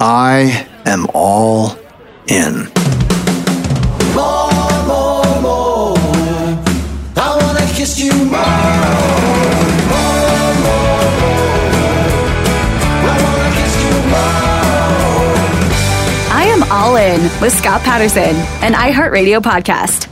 I am all in. More, more, more. I wanna kiss you more. More, more, more. I wanna kiss you more. I am all in with Scott Patterson, an iHeartRadio podcast.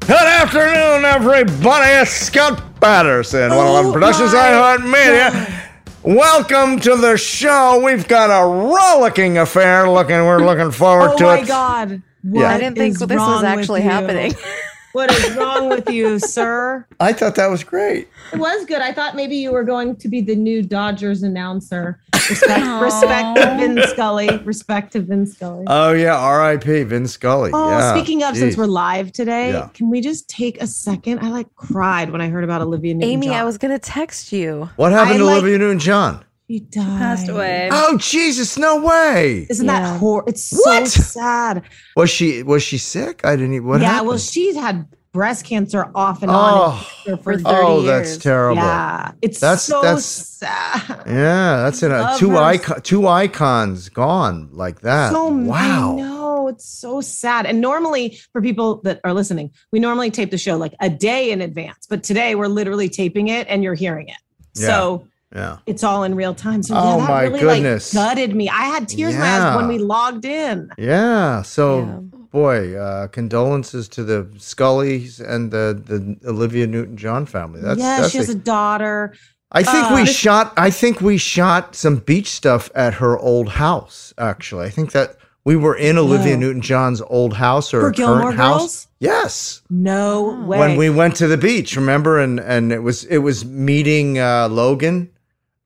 Good afternoon, everybody. It's Scott Patterson, 111 Productions, iHeartMedia. Welcome to the show. We've got a rollicking affair. Looking, we're looking forward Oh to it. Oh my it. God. Yeah. What I didn't think is this was actually happening. What is wrong with you, sir? I thought that was great. It was good. I thought maybe you were going to be the new Dodgers announcer. Respect, respect to Vin Scully. Respect to Vin Scully. Oh yeah, R.I.P. Vin Scully. Oh, yeah. speaking of, since we're live today, Yeah. can we just take a second? I like cried when I heard about Olivia Newton. Amy, I was gonna text you. what happened I to like- Olivia Newton-John? She died. Passed away. Oh Jesus, no way. Isn't Yeah. that horrible? It's What? so sad. Was she was she sick? I didn't. even What yeah, happened? well, she's had breast cancer off and on Oh, for 30 oh, years. that's terrible. Yeah, it's That's- so that's- sad. Yeah, that's in a uh, two icon, two icons gone like that. So wow. no, it's so sad. And normally, for people that are listening, we normally tape the show like a day in advance, but today we're literally taping it and you're hearing it. So Yeah. it's all in real time. So Oh, yeah, that my really goodness. like gutted me. I had tears in my eyes when we logged in. Yeah. So, boy, uh, condolences to the Scullys and the the Olivia Newton-John family. That's yeah, that's she has a- a daughter. I think uh, we shot. I think we shot some beach stuff at her old house. Actually, I think that we were in Olivia Whoa. Newton-John's old house or For Gilmore current house. Yes. No way. When we went to the beach, remember, and and it was it was meeting uh, Logan,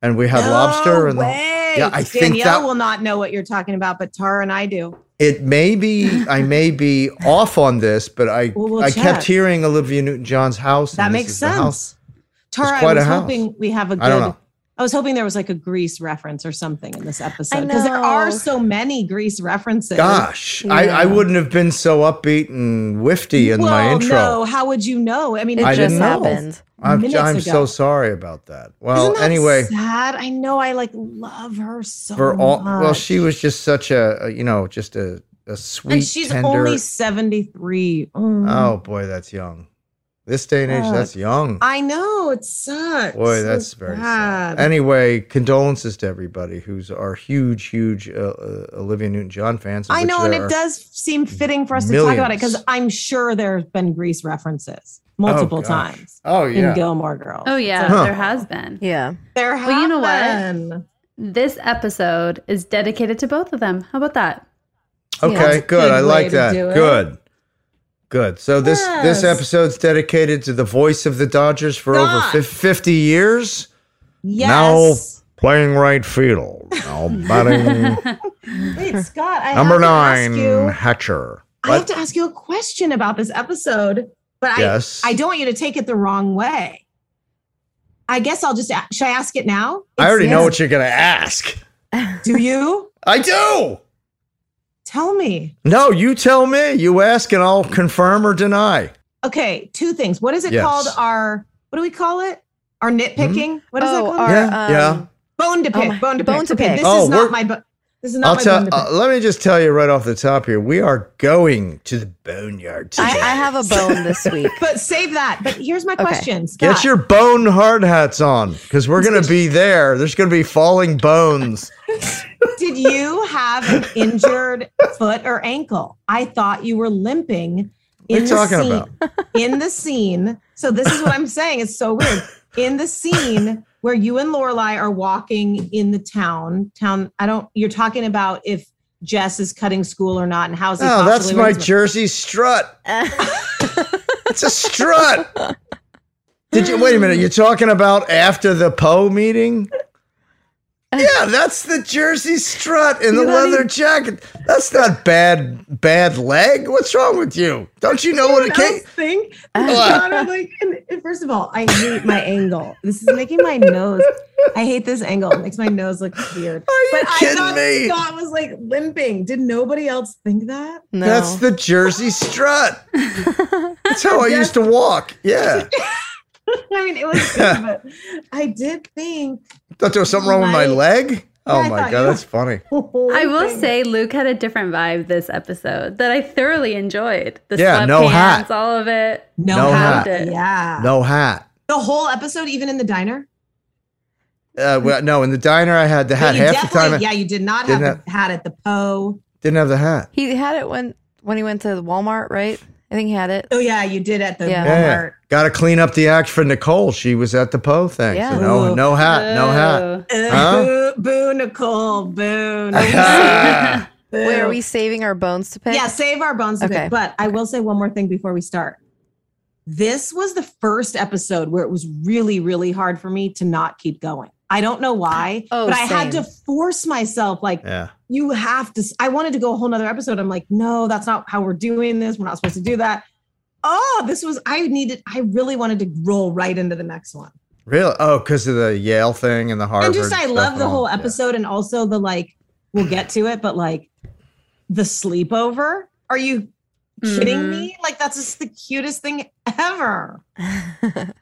and we had no lobster and the, way. yeah. I think Danielle that will not know what you're talking about, but Tara and I do. It may be I may be off on this, but I Well, we'll I check. kept hearing Olivia Newton John's house. That makes sense. Tara, I was hoping we have a good. I was hoping there was like a Grease reference or something in this episode because there are so many Grease references. Gosh, I, I wouldn't have been so upbeat and wifty in well, my intro. no, how would you know? I mean, It I just didn't know. happened. I'm, I'm so sorry about that. Well, Isn't that anyway, sad. I know. I like love her so for all much. well, she was just such a, a you know just a a sweet and she's tender. only seventy three. Mm. oh boy, that's young. This day and age, Fuck. that's young. I know it sucks. Boy, So that's very sad. Anyway, condolences to everybody who's our huge, huge uh, uh, Olivia Newton-John fans. I know, and it does seem fitting for us to talk about it because. I'm sure there's been Grease references multiple gosh. times Oh yeah. in Gilmore Girls. Oh yeah, Huh. there has been. Yeah. There have Well, you know what? been. This episode is dedicated to both of them. How about that? Okay, that's good. good I like that. do it. Good. Good. So this this episode's dedicated to the voice of the Dodgers for over Scott. 50 years. Yes. Now playing right field. Now batting Wait, Scott, I number have to ask nine, you- Hatcher. I have to ask you a question about this episode, but Yes. I, I don't want you to take it the wrong way. I guess I'll just should I ask it now? I already know what you're gonna ask. Do you I do. Tell me? No, you tell me. You ask and I'll confirm or deny. Okay, two things. What is it Yes. called? Our what do we call it? Our nitpicking. What is that Oh, called? our, Yeah, yeah. um, Bone to Oh pick. my- bone to bone pick. to okay, pick. this Oh, is not my. bo- This is not I'll my tell. bone. Uh, let me just tell you right off the top here. We are going to the boneyard today. I, I have a bone this week. but save that. But here's my Okay. question. Scott. Get your bone hard hats on because we're going to be there. There's going to be falling bones. Did you have an injured foot or ankle? I thought you were limping What are in you the talking scene. about? In the scene. So this is what I'm saying. It's so weird. In the scene where you and Lorelai are walking in the town, town. I don't. You're talking about if Jess is cutting school or not, and how's oh, he Oh, that's my Jersey strut. It's a strut. Did you wait a minute? You're talking about after the Poe meeting? Yeah, that's the Jersey strut in the leather even- jacket. That's not bad bad leg. What's wrong with you? Don't you know what it Anyone came? else? God, I'm like, and- and first of all, I hate my angle. This is making my nose. I hate this angle. It makes my nose look weird. Are you but kidding I thought me? Scott was like limping. Did nobody else think that? No. That's the Jersey strut. That's how I used to walk. Yeah. I mean, it was good, but I did think. Thought there was something wrong with my Right. leg? Oh I my god, you- that's funny. I will say Luke had a different vibe this episode that I thoroughly enjoyed. The Yeah, no sweatpants, hat. all of it. no, No hat. hat. Yeah. No hat. The whole episode, even in the diner. Uh, well, no, in the diner I had the hat. Yeah, you Half the time I definitely- yeah, you did not have didn't the hat at the Poe. didn't have the hat. He had it when when he went to Walmart, right? I think he had it. Oh yeah, you did at the Yeah. Yeah, Walmart. got to clean up the act for Nicole. She was at the Poe thing. Yeah. So no, no hat, no hat. Uh, Huh? boo, boo, Nicole, boo. Ah. boo. Wait, are we saving our bones to pick? Yeah, save our bones to Okay. pick. But I will say one more thing before we start. This was the first episode where it was really, really hard for me to not keep going. I don't know why, Oh, but I had to force myself. Like, yeah. you have to. I wanted to go a whole nother episode. I'm like, no, that's not how we're doing this. We're not supposed to do that. Oh, this was. I needed. I really wanted to roll right into the next one. Really? Oh, because of the Yale thing and the Harvard. and just I love the all. whole Yeah. episode and also the like we'll get to it, but like the sleepover. Are you kidding Mhm. me? Like that's just the cutest thing ever.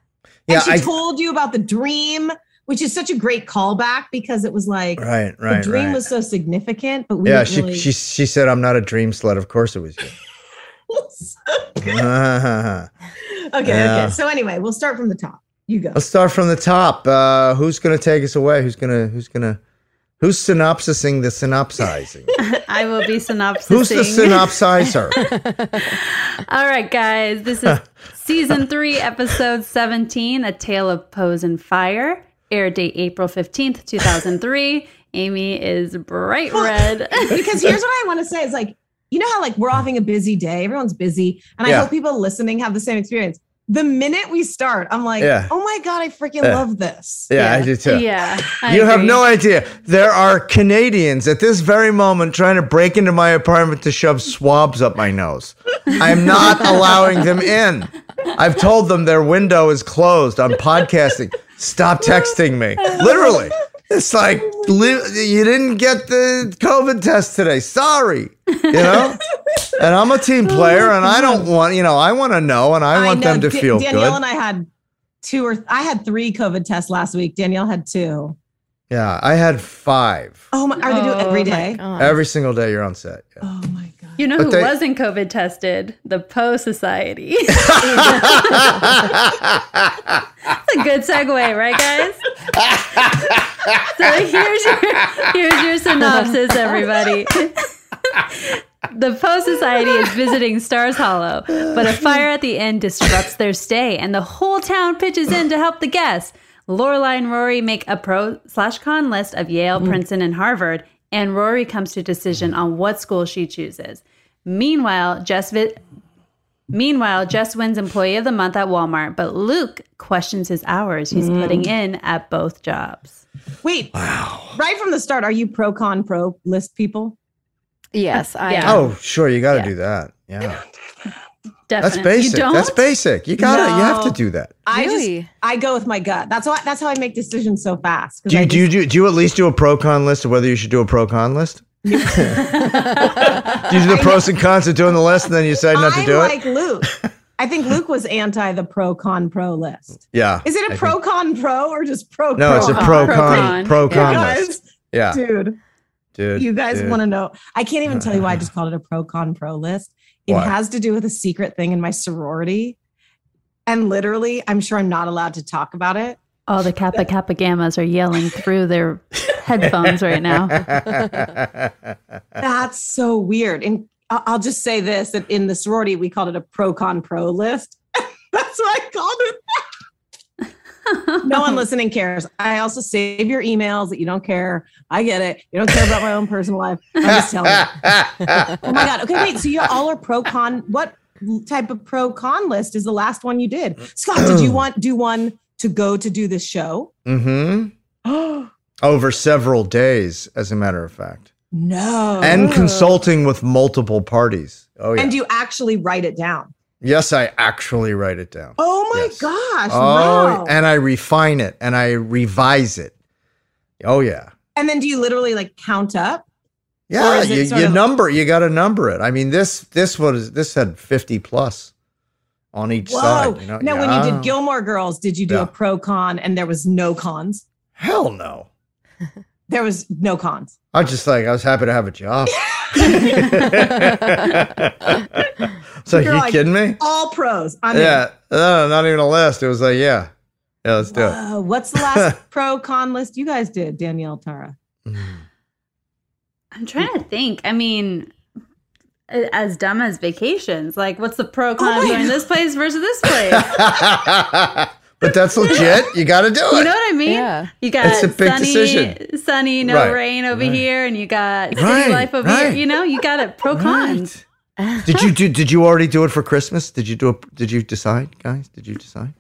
Yeah, and she I- told you about the dream, which is such a great callback because it was like Right, right, the dream right. was so significant, but we yeah, she really she she said I'm not a dream slut. Of course it was you. okay, Yeah. okay. So anyway, we'll start from the top. You go. Let's start from the top. Uh, who's gonna take us away? Who's gonna who's gonna who's synopsising the synopsizing? I will be synopsising. who's the synopsizer? All right, guys. This is season three, episode 17, A Tale of Poes and Fire. Air date April 15th, 2003. Amy is bright red. because here's what I want to say is like, you know how like we're having a busy day, everyone's busy, and I Yeah. hope people listening have the same experience. The minute we start, I'm like, Yeah. oh my god, I freaking Yeah. love this. Yeah, I do too. Yeah. I you have no idea. There are Canadians at this very moment trying to break into my apartment to shove swabs up my nose. I'm not allowing them in. I've told them their window is closed. I'm podcasting. Stop texting me. Literally. It's like li- you didn't get the COVID test today. Sorry. You know? And I'm a team player and I don't want, you know, I want to know and I want know. them to Da- feel Danielle good. and I had two or I had three COVID tests last week. Danielle had two. yeah, I had five. Oh my! Are they doing it every Oh my day? Every single day you're on set. Yeah. Oh my god! You know But who they- wasn't COVID tested? The Poe Society. That's a good segue, right, guys? so here's your here's your synopsis, everybody. The Poe Society is visiting Stars Hollow, but a fire at the inn disrupts their stay, and the whole town pitches in to help the guests. Lorelai and Rory make a pro slash con list of Yale, mm. Princeton, and Harvard, and Rory comes to a decision on what school she chooses. Meanwhile, Jess vi- Meanwhile, Jess wins Employee of the Month at Walmart, but Luke questions his hours he's mm. putting in at both jobs. Wait, wow. right from the start, are you pro con pro list people? Yes, uh, I Yeah. am. Oh, sure, you got to Yeah. do that. Yeah. Definitely. That's basic. You don't? That's basic. You got to you have to do that. I Really? just I go with my gut. That's why that's how I make decisions so fast. Do I you, do you do do you at least do a pro con list of whether you should do a pro con list? Do you do the pros and cons of doing the list and then you decide not to I'm do like it? Luke. I think Luke was anti the pro con pro list. Yeah. Is it a I pro think- con pro or just pro? Con? No, it's a pro pro Pro-con. con pro con You list. Yeah. dude, Dude. you guys want to know? I can't even tell you why I just called it a pro con pro list. It Why? has to do with a secret thing in my sorority, and literally, I'm sure I'm not allowed to talk about it. All the Kappa Kappa Gammas are yelling through their headphones right now. That's so weird. And I- I'll just say this: that in the sorority, we called it a pro con pro list. That's what I called it. no one listening cares. I also save your emails that you don't care. I get it. You don't care about my own personal life. I'm just telling you. Oh my god. Okay, wait. So you all are pro con. What type of pro con list is the last one you did? Scott, did you want do one to go to do this show? hmm Over several days, as a matter of fact. no. And consulting with multiple parties. Oh, yeah. And do you actually write it down? yes, I actually write it down. Oh my Yes. gosh. Oh, wow. and I refine it and I revise it. Oh, yeah. And then do you literally like count up? Yeah, you, you of- number. You got to number it. I mean this this was this had fifty plus on each Whoa. side. You know? now, when you did Gilmore Girls, did you do Yeah. a pro con and there was no cons? hell no. There was no cons. I was just like I was happy to have a job. so You're you like, kidding me? All pros. I'm. Yeah, no, not even a list. It was like yeah, yeah, let's do it. What's the last pro con list you guys did, Danielle Tara? I'm trying to think. I mean, as dumb as vacations. Like, what's the pro con Oh my going this place versus this place? But that's legit. You got to do it. You know what I mean? Yeah. You got It's a big sunny, decision. sunny, no Right, rain over right. here, and you got city Right, life over right. here. You know, you got it pro cons. Right. did you do? Did you already do it for Christmas? Did you do it? Did you decide, guys? Did you decide?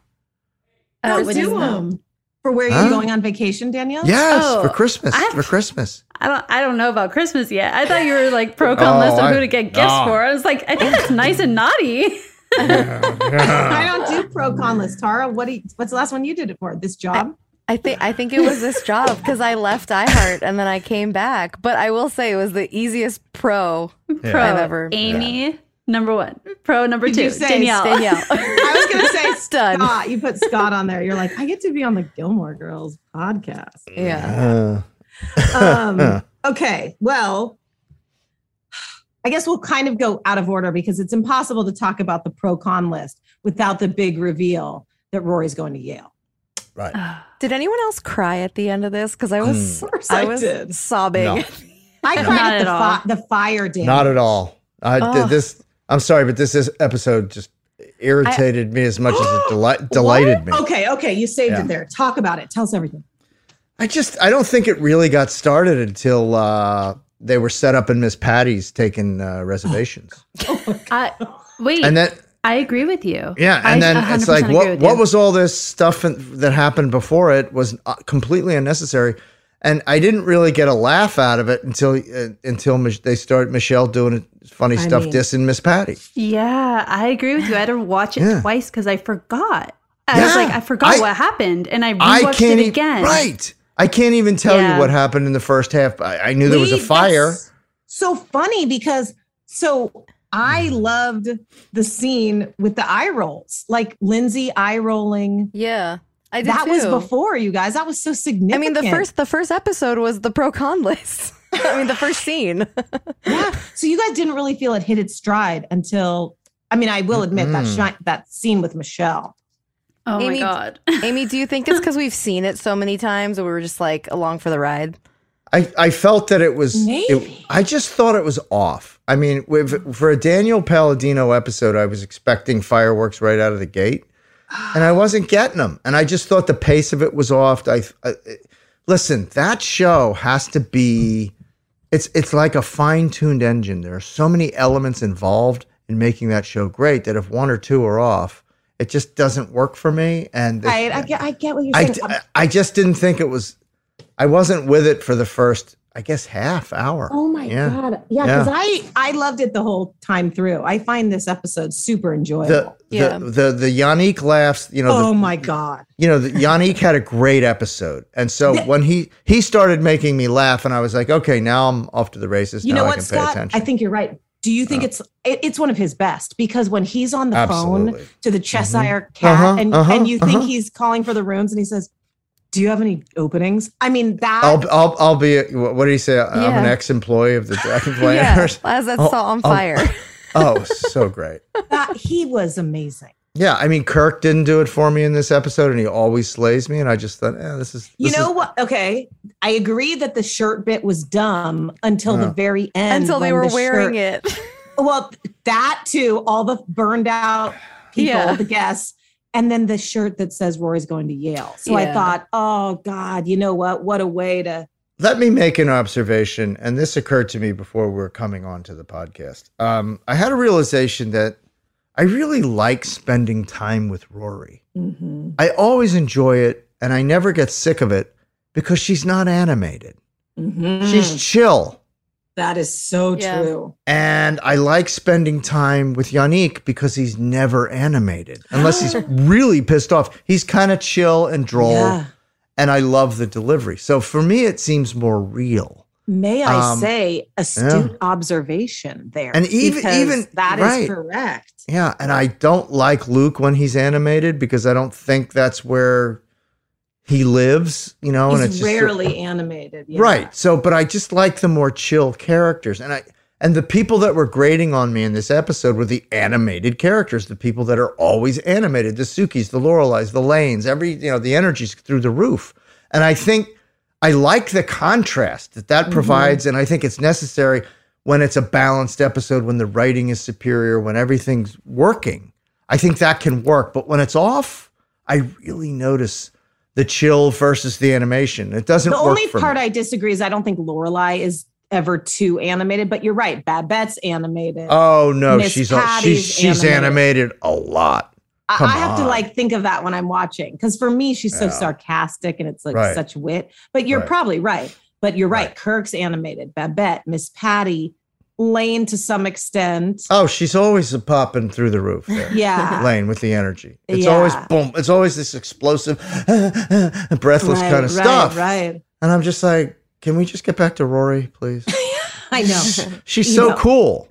Uh, No, what do them. For where Huh? you're going on vacation, Danielle? Yes, Oh, for Christmas. I- For Christmas. I don't. I don't know about Christmas yet. I thought you were like pro con Oh, list of who to get gifts no. for. I was like, I think that's nice and naughty. I don't do pro con list. Tara, what do you, what's the last one you did it for? This job? I think I think it was this job because I left iHeart and then I came back. But I will say it was the easiest pro Pro I've ever. Amy number one. Pro number Did two. you say Danielle. Danielle. I was gonna say Done. Scott. You put Scott on there. You're like, I get to be on the Gilmore Girls podcast. yeah. Uh, Um, okay, well, I guess we'll kind of go out of order because it's impossible to talk about the pro con list without the big reveal that Rory's going to Yale. right. Did anyone else cry at the end of this? Because I was Of course I I was did. sobbing. No. I cried Not at the, fi- the fire dance. Not at all. I did this. I'm sorry, but this, this episode just irritated me as much as it deli- delighted me. Okay, okay, you saved Yeah. it there. Talk about it. Tell us everything. I just I don't think it really got started until uh, they were set up in Miss Patty's taking uh, reservations, I, wait. and then I agree with you. yeah, I and then it's like what what was all this stuff in, that happened before it was uh, completely unnecessary, and I didn't really get a laugh out of it until uh, until Mich- they started Michel doing funny I stuff mean- dissing Miss Patty. Yeah, I agree with you. I had to watch it Yeah. twice because I forgot. I was like, I forgot I- what happened, and I I rewatched can't it again. right. I can't even tell Yeah. you what happened in the first half. I, I knew there was a fire. So funny because so I loved the scene with the eye rolls, like Lindsay eye rolling. Yeah. I did that was before you guys. That was so significant. I mean, the first the first episode was the pro con list. I mean, the first scene. yeah. So you guys didn't really feel it hit its stride until. I mean, I will admit that Mm. shi- that scene with Michel. Oh Amy, my god. Amy, do you think it's because we've seen it so many times and we were just like along for the ride? I, I felt that it was. it- I just thought it was off. I mean, with, for a Daniel Palladino episode, I was expecting fireworks right out of the gate, and I wasn't getting them. And I just thought the pace of it was off. I, I listen. That show has to be. It's it's like a fine tuned engine. There are so many elements involved in making that show great that if one or two are off, it just doesn't work for me. And Right. I get. I get what you're I, saying. d- um, I just didn't think it was. I wasn't with it for the first, I guess, half hour. Oh my Yeah. god! Yeah, Yeah. because I I loved it the whole time through. I find this episode super enjoyable. The, the the the Yanic laughs. You know. oh the, my god! You know, the, Yanic had a great episode, and so when he he started making me laugh, and I was like, okay, now I'm off to the races. You now know I what, can pay attention. I think you're right. Do you think it's it, it's one of his best because when he's on the Absolutely. phone to the Cheshire cat Uh-huh, and uh-huh, and you think uh-huh. he's calling for the rooms and he says, "Do you have any openings?" I mean that. I'll, I'll, I'll be, a- what did he say? I'm an ex employee of the Dragon Yeah. Planners. As that Oh, salt on oh, fire. Oh, so great. that he was amazing. Yeah, I mean, Kirk didn't do it for me in this episode, and he always slays me. And I just thought, yeah, this is. You know is- what? Okay, I agree that the shirt bit was dumb until the very end. Until they were the wearing shirt- it. Well, that too, all the burned out people, Yeah. the guests, and then the shirt that says Rory's going to Yale. So I thought, oh God, you know what? What a way to. Let me make an observation, and this occurred to me before we're coming on to the podcast. Um, I had a realization that I really like spending time with Rory. Mhm. I always enjoy it, and I never get sick of it because she's not animated. Mhm. She's chill. that is so Yeah. true. And I like spending time with Yanic because he's never animated, unless he's really pissed off. He's kind of chill and droll, Yeah. and I love the delivery. So for me, it seems more real. May I Um, say astute observation there? And even- even- that is right. correct. Yeah, and I don't like Luke when he's animated because I don't think that's where he lives, you know, and it's He's just rarely animated. yeah. right. So, but I just like the more chill characters, and I and the people that were grading on me in this episode were the animated characters, the people that are always animated, the Sookies, the Lorelais, the Lanes, every you know, the energy's through the roof, and I think I like the contrast that that mm-hmm. provides, and I think it's necessary when it's a balanced episode, when the writing is superior, when everything's working. I think that can work, but when it's off, I really notice the chill versus the animation. It doesn't The work only part me. I disagree is I don't think Lorelai is ever too animated, but you're right. Babette's animated. Oh no, Miss she's all, she's she's animated. animated. a lot. I, come I have to like think of that when I'm watching because for me she's so Yeah. sarcastic and it's like Right. such wit. But you're Right. probably right. But you're right. Right. Kirk's animated. Babette, Miss Patty, Lane to some extent. Oh, she's always popping through the roof there. Yeah. Lane with the energy. It's Yeah. always boom. It's always this explosive, breathless Right, kind of right, stuff. Right. And I'm just like, can we just get back to Rory, please? I know. She's You so know. cool.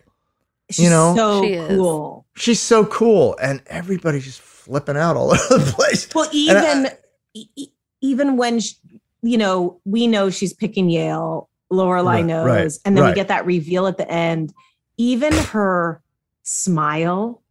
She's You know? so She is. cool. She's so cool, and everybody's just flipping out all over the place. Well, And I- even e- even when sh you know we know she's picking Yale, Lorelai Right, knows, right, and then we get that reveal at the end. Even her smile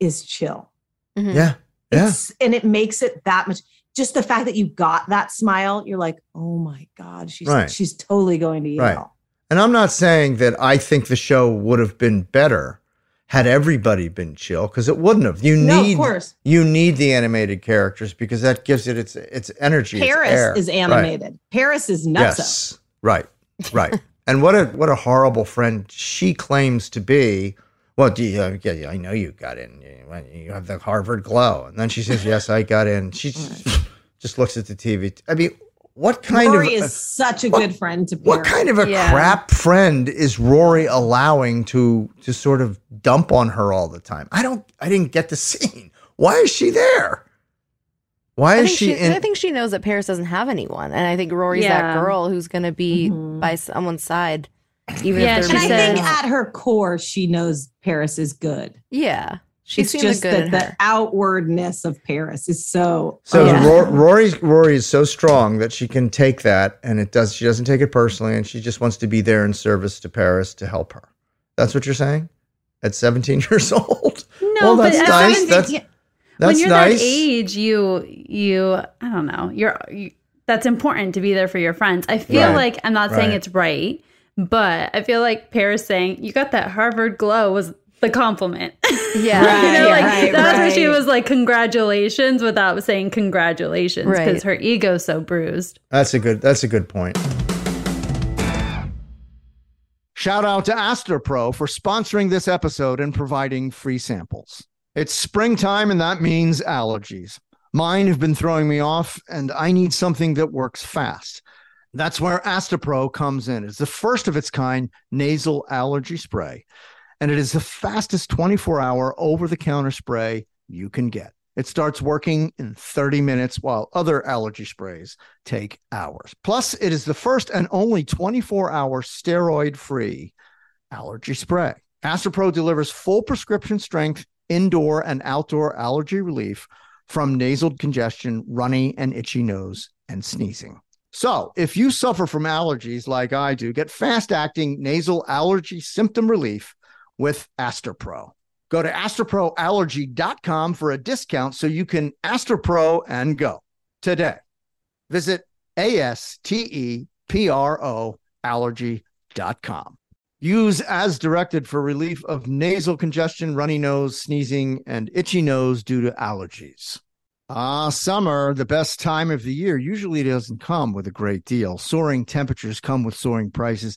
is chill. Mhm. Yeah, yeah. It's, and it makes it that much. Just the fact that you got that smile, you're like, oh my god, she's Right. she's totally going to Yale. Right. And I'm not saying that I think the show would have been better had everybody been chill because it wouldn't have. You No, of need course. you need the animated characters because that gives it its its energy. its Paris air. is Right. animated. Paris is nuts. Yes. Right. Right. and what a what a horrible friend she claims to be. Well, do you, uh, yeah, yeah, I know you got in. You- You have the Harvard glow, and then she says, "Yes, I got in." She just looks at the TV. I mean, what kind Rory of is such a what- good friend to Paris. what kind of a Yeah. crap friend is Rory allowing to to sort of dump on her all the time? I don't I didn't get the scene. Why is she there? Why I is think she in? I think she knows that Paris doesn't have anyone, and I think Rory's Yeah. that girl who's going to be mm-hmm. by someone's side, even Yeah, if she they're And I think at her core, she knows Paris is good. yeah, she's it's seen just the good that the outwardness of Paris is so. So oh, Yeah. Rory Rory is so strong that she can take that and it does she doesn't take it personally and she just wants to be there in service to Paris to help her. That's what you're saying? At 17 years old? No, well, but that's at nice. 17 That's when you're nice. that age, you you I don't know. You're you, that's important to be there for your friends. I feel Right. like I'm not saying it's right, but I feel like Paris saying you got that Harvard glow was the compliment. Yeah, you know, like right, that's where she was like congratulations without saying congratulations because Right. her ego's so bruised. That's a good that's a good point. Shout out to Astepro for sponsoring this episode and providing free samples. It's springtime and that means allergies. Mine have been throwing me off and I need something that works fast. That's where Astepro comes in. It's the first of its kind nasal allergy spray, and it is the fastest 24 hour over the counter spray you can get. It starts working in 30 minutes while other allergy sprays take hours. Plus, it is the first and only 24 hour steroid free allergy spray. Astepro delivers full prescription strength indoor and outdoor allergy relief from nasal congestion, runny and itchy nose, and sneezing. So, if you suffer from allergies like I do, get fast acting nasal allergy symptom relief with Astepro. Go to asteproallergy.com for a discount so you can Astepro and go today. Visit A S T E P R O allergy.com. Use as directed for relief of nasal congestion, runny nose, sneezing, and itchy nose due to allergies. Ah, summer, the best time of the year, usually doesn't come with a great deal. Soaring temperatures come with soaring prices,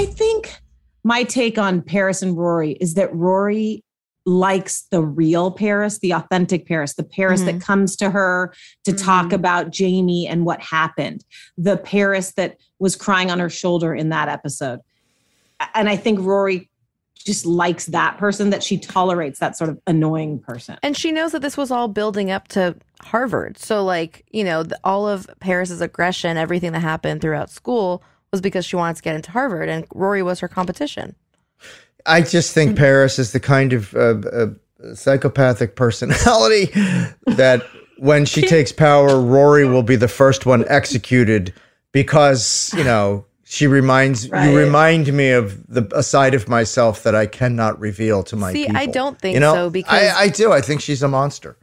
I think my take on Paris and Rory is that Rory likes the real Paris, the authentic Paris, the Paris that mm-hmm. comes to her to talk mm-hmm. about Jamie and what happened, the Paris that was crying on her shoulder in that episode. And I think Rory just likes that person that she tolerates that sort of annoying person. And she knows that this was all building up to Harvard. So, like, you know, the, all of Paris's aggression, everything that happened throughout school was because she wanted to get into Harvard, and Rory was her competition. I just think Paris is the kind of uh, uh, psychopathic personality that when she takes power, Rory will be the first one executed because, you know, she reminds Right. you remind me of the a side of myself that I cannot reveal to my See, people. I don't think you know, so, because- I, I do. I think she's a monster.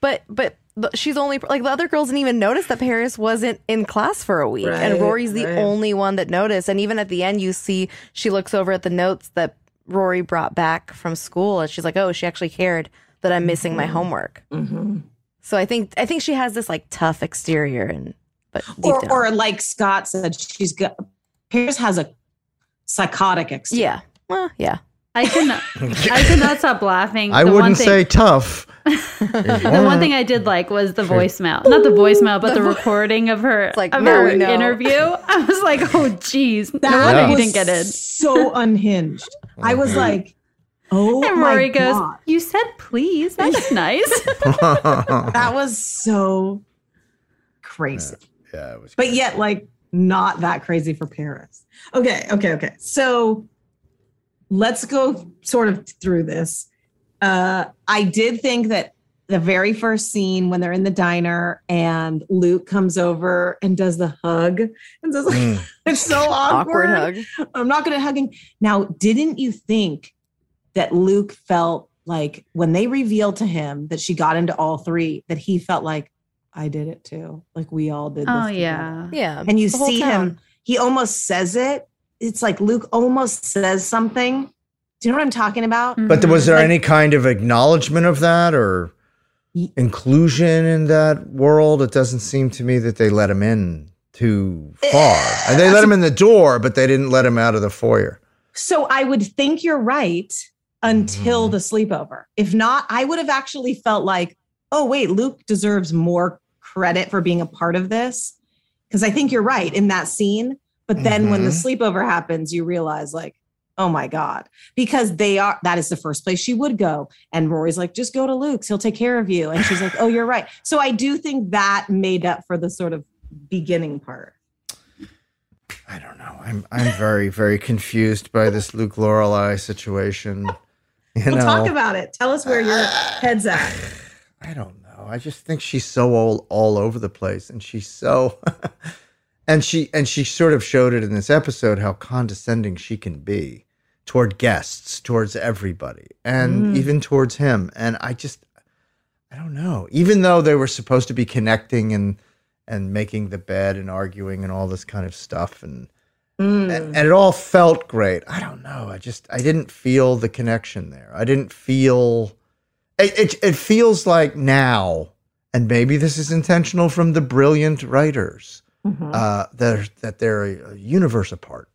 But, but, but she's only like the other girls didn't even notice that Paris wasn't in class for a week, and Rory's the right. only one that noticed. And even at the end, you see she looks over at the notes that Rory brought back from school, and she's like, "Oh, she actually cared that I'm missing my homework." Mhm. So I think I think she has this like tough exterior, and but Or, down, or like Scott said, she's got Paris has a psychotic exterior. yeah, well, yeah. I cannot. I could not stop laughing. I The wouldn't thing- say tough. The one thing I did like was the voicemail, not the voicemail, but the, recording of her like, of now her we know. interview. I was like, oh, geez, no That wonder you didn't get in. so unhinged. I was like, oh And my Rory goes, God. "You said please. That's nice." that was so crazy. Yeah, it was. But yet, like, not that crazy for Paris. Okay, okay, okay. So let's go sort of through this. Uh, I did think that the very first scene when they're in the diner and Luke comes over and does the hug and says, like, Mm. it's so awkward. Awkward hug. I'm not going to hugging. Now, didn't you think that Luke felt like when they revealed to him that she got into all three, that he felt like I did it too, like we all did. This oh together." yeah. Yeah, and you see town. him. He almost says it. It's like Luke almost says something. Do you know what I'm talking about? But was there Like- any kind of acknowledgement of that or inclusion in that world? It doesn't seem to me that they let him in too far. And they let him in the door, but they didn't let him out of the foyer. So I would think you're right until Mm. the sleepover. If not, I would have actually felt like, oh, wait, Luke deserves more credit for being a part of this. Because I think you're right in that scene. But then when the Mhm. sleepover happens, you realize, like, oh my God. Because they are, that is the first place she would go. And Rory's like, just go to Luke's, he'll take care of you. And she's like, oh, you're right. So I do think that made up for the sort of beginning part. I don't know. I'm I'm very very confused by this Luke Lorelai situation. You We'll know, talk about it. Tell us where your head's at. I don't know. I just think she's so all all over the place, and she's so, and she and she sort of showed it in this episode how condescending she can be toward guests, towards everybody, and Mm. even towards him. And I just, I don't know. Even though they were supposed to be connecting and and making the bed and arguing and all this kind of stuff, and Mm. and, and it all felt great. I don't know. I just I didn't feel the connection there. I didn't feel it. It, it feels like now, and maybe this is intentional from the brilliant writers Mhm. uh, that that they're a, a universe apart.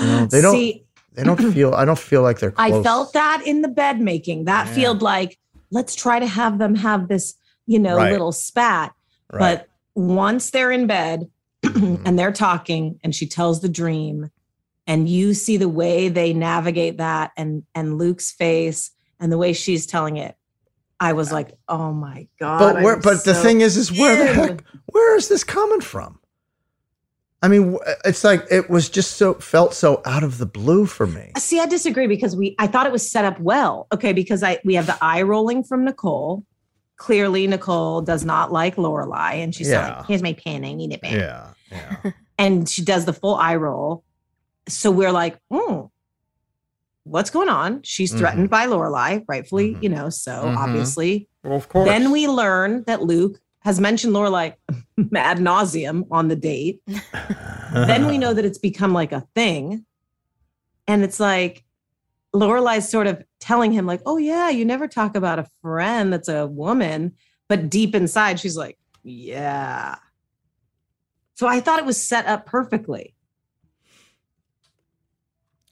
You know, they don't. See, they don't feel. I don't feel like they're. Close. I felt that in the bed making. That Yeah. felt like let's try to have them have this, you know, Right. little spat. Right. But once they're in bed Mhm. and they're talking and she tells the dream and you see the way they navigate that and and Luke's face and the way she's telling it. I was like, "Oh my god." But where? But the thing is, is where the heck? Where is this coming from? I mean, it's like it was just so felt so out of the blue for me. See, I disagree because we I thought it was set up well. Okay, because I we have the eye rolling from Nicole. Clearly, Nicole does not like Lorelai, and she's Yeah. like, "Here's my pen, I need it back." Yeah, yeah. And she does the full eye roll. So we're like, "Hmm, what's going on?" She's Mhm. threatened by Lorelai, rightfully, Mhm. you know. So Mhm. obviously, Well, of course. then we learn that Luke has mentioned Lorelai ad nauseum on the date. then we know that it's become like a thing. And it's like Lorelai's sort of telling him, like, oh yeah, you never talk about a friend that's a woman. But deep inside, she's like, yeah. So I thought it was set up perfectly.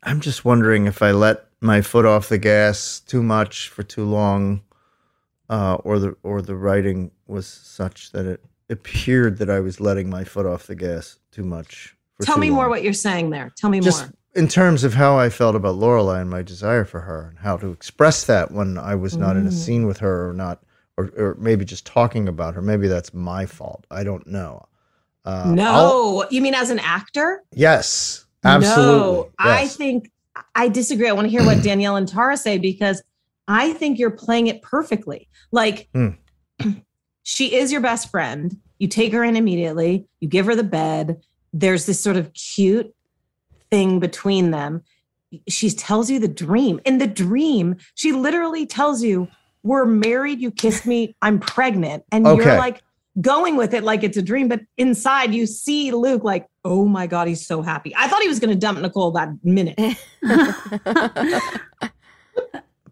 I'm just wondering if I let my foot off the gas too much for too long, uh, or the or the writing was such that it appeared that I was letting my foot off the gas too much. Tell too me more what you're saying there. Tell me Just more. in terms of how I felt about Lorelai and my desire for her and how to express that when I was not in a Mm. scene with her or not, or, or maybe just talking about her. Maybe that's my fault. I don't know. Uh, no, I'll- you mean as an actor? yes, absolutely. No, I think I disagree. I want to hear what Danielle and Tara say because I think you're playing it perfectly. Like Hmm. she is your best friend. You take her in immediately, you give her the bed. There's this sort of cute thing between them. She tells you the dream. In the dream, she literally tells you, We're married, you kissed me, I'm pregnant. And Okay. you're like going with it like it's a dream, but inside you see Luke like, oh my God, he's so happy. I thought he was gonna dump Nicole that minute.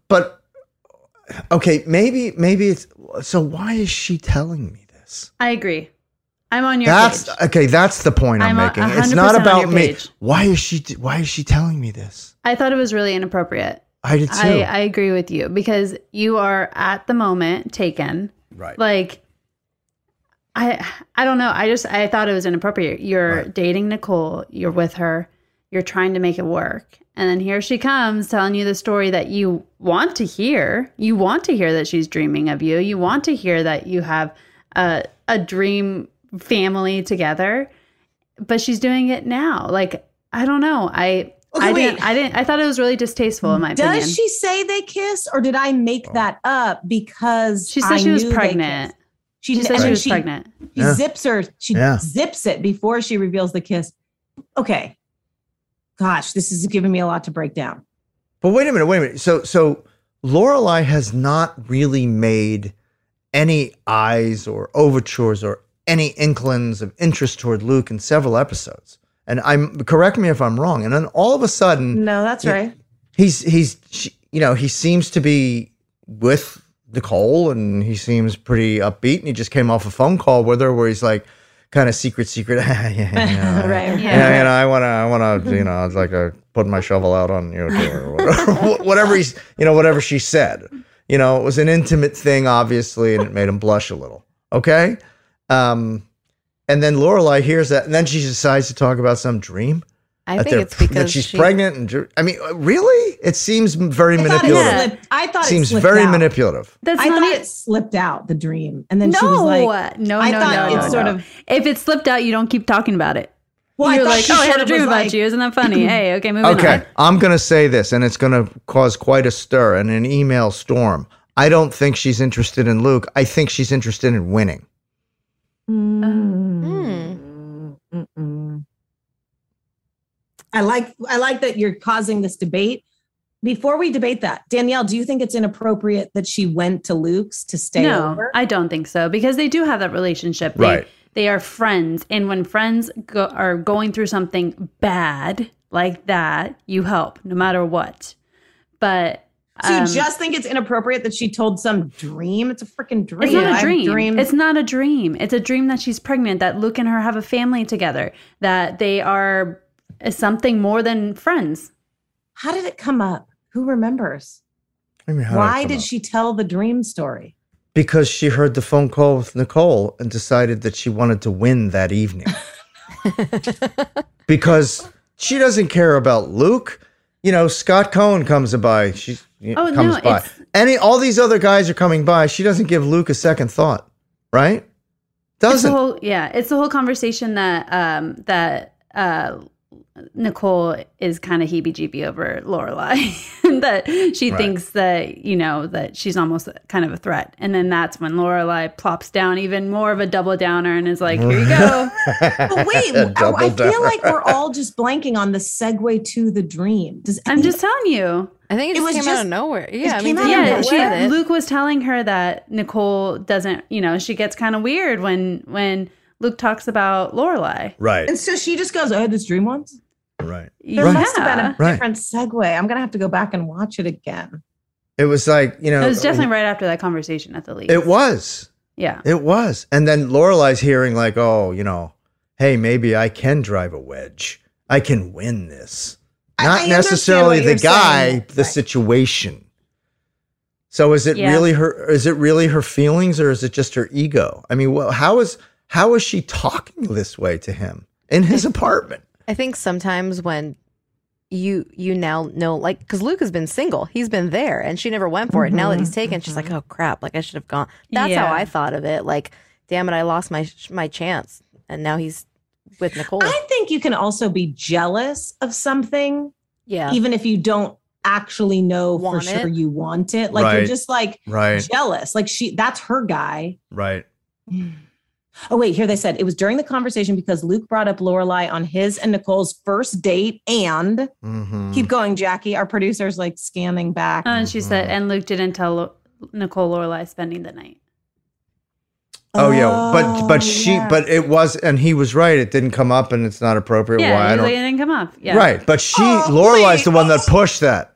but okay, maybe maybe it's so. Why is she telling me this? I agree. I'm on your That's page. okay. That's the point I'm, I'm making. It's not about me. Why is she? Why is she telling me this? I thought it was really inappropriate. I did too. I, I agree with you because you are at the moment taken. Right. Like I I don't know. I just I thought it was inappropriate. You're dating Nicole, you're with her, you're trying to make it work. And then here she comes telling you the story that you want to hear. You want to hear that she's dreaming of you. You want to hear that you have a a dream family together. But she's doing it now. Like I don't know. I Okay, I wait. didn't I didn't I thought it was really distasteful in my Does opinion. she say they kiss or did I make that up because She said I she was pregnant. She, She said she then was pregnant. She Yeah. zips her, she Yeah. zips it before she reveals the kiss. Okay. Gosh, this is giving me a lot to break down. But wait a minute, wait a minute. So so Lorelai has not really made any eyes or overtures or any inklings of interest toward Luke in several episodes. And I'm correct me if I'm wrong. And then all of a sudden, No, that's right. he's he's she, you know he seems to be with Nicole and he seems pretty upbeat and he just came off a phone call with her where he's like kind of secret secret. Yeah, yeah, yeah, Right, yeah, you know I want to I want to you know it's like a put my shovel out on you or whatever, whatever he's you know whatever she said. You know it was an intimate thing obviously and it made him blush a little. Okay? Um and then Lorelai hears that and then she decides to talk about some dream I that think it's because that she's she- pregnant and dr- I mean uh, really it seems very I thought it manipulative slipped. I thought seems it slipped very out. manipulative That's I thought it. it slipped out the dream, and then no, she was like, no, No, I no, thought no, it no, sort no. of- If it slipped out, you don't keep talking about it. Well, I You're thought like, she oh, I had a dream about like- you. Isn't that funny? hey, okay, moving okay on. Okay, I'm gonna say this and it's gonna cause quite a stir and an email storm I don't think she's interested in Luke I think she's interested in winning Mm. Mm-mm. I like I like that you're causing this debate. Before we debate that, Danielle, do you think it's inappropriate that she went to Luke's to stay no, over? I don't think so because they do have that relationship. They, Right. They are friends, and when friends go, are going through something bad like that, you help no matter what. But so you um, just think it's inappropriate that she told some dream? It's a freaking dream. It's not a I've dream. dreamed- It's not a dream. It's a dream that she's pregnant, that Luke and her have a family together, that they are something more than friends. How did it come up? Who remembers? I mean, how Why come did up? she tell the dream story? because she heard the phone call with Nicole and decided that she wanted to win that evening because she doesn't care about Luke you know Scott Cohen comes by she Oh, no, comes by any all these other guys are coming by she doesn't give Luke a second thought right doesn't whole, yeah, it's the whole conversation that um that uh Nicole is kind of heebie-jeebie over Lorelai, that she Right. thinks that you know that she's almost kind of a threat, and then that's when Lorelai plops down even more of a double downer and is like, "Here you go." But wait, I, Double I feel like we're all just blanking on the segue to the dream. Does I'm just telling you. I think it, It just was came out just- of nowhere. it Yeah, I came mean, out yeah, didn't nowhere. plan she. Luke was telling her that Nicole doesn't, you know, she gets kind of weird when when Luke talks about Lorelai. right And so she just goes, "I had this dream once." right There Right. must have been a Right. different segue. I'm gonna have to go back and watch it again. it was like you know It was uh, definitely right after that conversation at the least. it was Yeah. It was. And then Lorelai's hearing like, oh, you know, hey, maybe I can drive a wedge. I can win this. Not I understand necessarily the guy, saying. the situation. So is it Yeah. really her is it really her feelings or is it just her ego? I mean, well, how is how is she talking this way to him in his apartment? I think sometimes when you you now know like because Luke has been single, he's been there, and she never went for it. Now that he's mm-hmm. taken, she's like, mm-hmm. oh crap, like I should have gone. That's Yeah. how I thought of it. Like, damn it, I lost my my chance, and now he's with Nicole. I think you can also be jealous of something, yeah, even if you don't actually know Want for sure you want it. Like Right. you're just like Right. jealous. Like she, that's her guy. Right. Mm. Oh wait, here they said it was during the conversation because Luke brought up Lorelai on his and Nicole's first date, and Mhm. keep going, Jackie. Our producer's like scanning back. And she said, and Luke didn't tell Lo- Nicole Lorelai spending the night. Oh yeah, but Oh, but she yeah. but it was and he was right. It didn't come up and it's not appropriate. Yeah, Why I it don't it didn't come up. Yeah. right? But she Oh, Lorelai's the one that pushed that.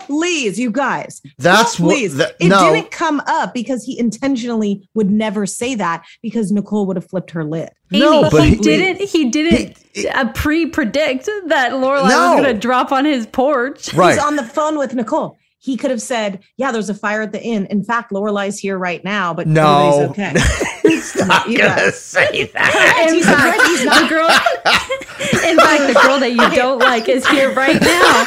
Please, you guys. That's what- please. that- it didn't come up because he intentionally would never say that because Nicole would have flipped her lid. No, but he, he- didn't. He didn't uh, pre-predict that Lorelai No. was going to drop on his porch. Right. He's on the phone with Nicole. He could have said, "Yeah, there's a fire at the inn. In fact, Lorelai's here right now, but No. everybody's okay." Stop You gonna say that. He's not- he's not- the girl. In fact, the girl that you don't like is here right now.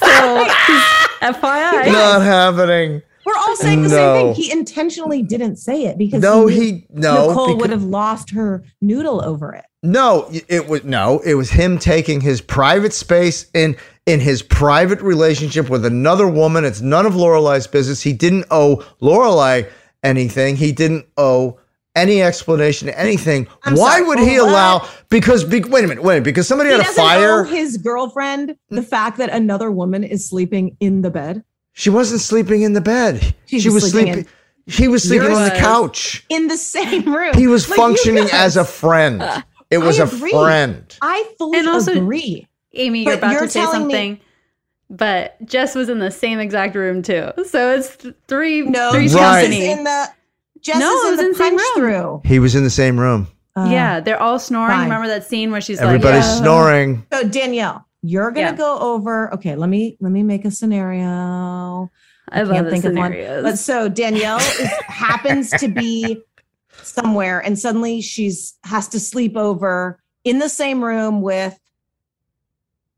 So, just FYI. Not happening. We're all saying the No. same thing. He intentionally didn't say it because No, knew he- no, Nicole because- would have lost her noodle over it. No, it was no. It was him taking his private space in in his private relationship with another woman. It's none of Lorelai's business. He didn't owe Lorelai anything. He didn't owe any explanation to anything. I'm Why sorry, would he what? allow? Because be, wait a minute, wait a minute. Because somebody He had a fire. owe his girlfriend the fact that another woman is sleeping in the bed. she wasn't sleeping in the bed. She she was was sleeping sleeping. He was sleeping on the couch. in the same room. He was Like, functioning guys- as a friend. It was a friend. I fully And also- agree. Amy, you're But about you're to say telling me- something. But Jess was in the same exact room too. So it's th- three No, three Jess Right. is company. in the Jess No, is it in was the in the same punch through. He was in the same room. Uh, yeah, they're all snoring. fine. Remember that scene where she's Everybody's like, yeah. snoring. So Danielle, you're gonna Yeah. go over. Okay, let me let me make a scenario. I love the scenarios. But so Danielle is, happens to be somewhere, and suddenly she's has to sleep over in the same room with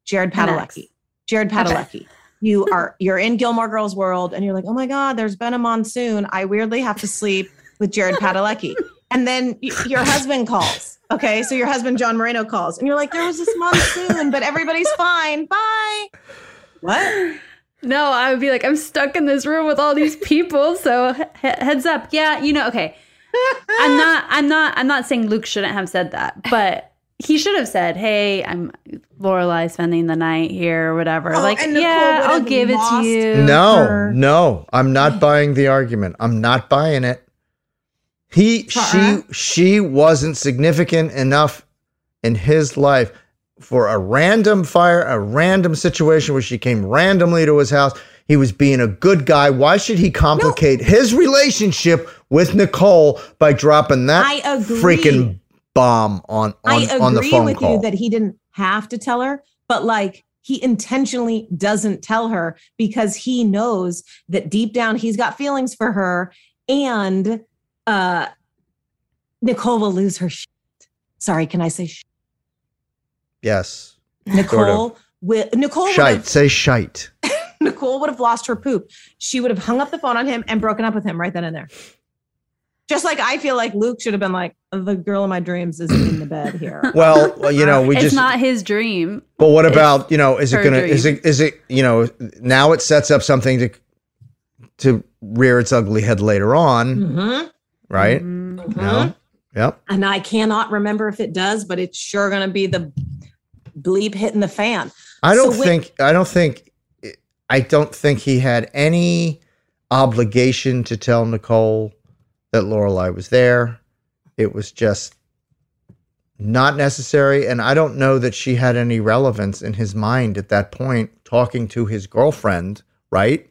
Jared Padalecki. Jared Padalecki. You are you're in Gilmore Girls world, and you're like, oh my god, there's been a monsoon. I weirdly have to sleep with Jared Padalecki, and then y- your husband calls. Okay, so your husband John Moreno calls, and you're like, there was this monsoon, but everybody's fine. Bye. What? No, I would be like, I'm stuck in this room with all these people. So he- heads up. Yeah, you know, okay. I'm not I'm not I'm not saying Luke shouldn't have said that, but he should have said, Hey, I'm Lorelai spending the night here or whatever. Oh, like, yeah, I'll give it to you. No, her- no, I'm not buying the argument. I'm not buying it. He, she, she wasn't significant enough in his life for a random fire, a random situation where she came randomly to his house. He was being a good guy. Why should he complicate his relationship with Nicole by dropping that I agree. freaking bomb on on, I agree on the phone with call? you that he didn't have to tell her, but like he intentionally doesn't tell her because he knows that deep down he's got feelings for her and uh Nicole will lose her shit. Sorry, can I say shit? yes. Nicole will Nicole would Shite. have, Say shite. Nicole would have lost her poop. She would have hung up the phone on him and broken up with him right then and there. Just like I feel like Luke should have been like, the girl in my dreams is in the bed here. Well, well, you know, we just. it's just not his dream. But what about you know? Is it gonna? Is it? Is it? You know? Now it sets up something to to rear its ugly head later on, Mhm. right? Mhm. You know? Yep. and I cannot remember if it does, but it's sure going to be the bleep hitting the fan. I don't So when- think. I don't think. I don't think he had any obligation to tell Nicole that Lorelai was there. It was just not necessary, and I don't know that she had any relevance in his mind at that point. Talking to his girlfriend, right?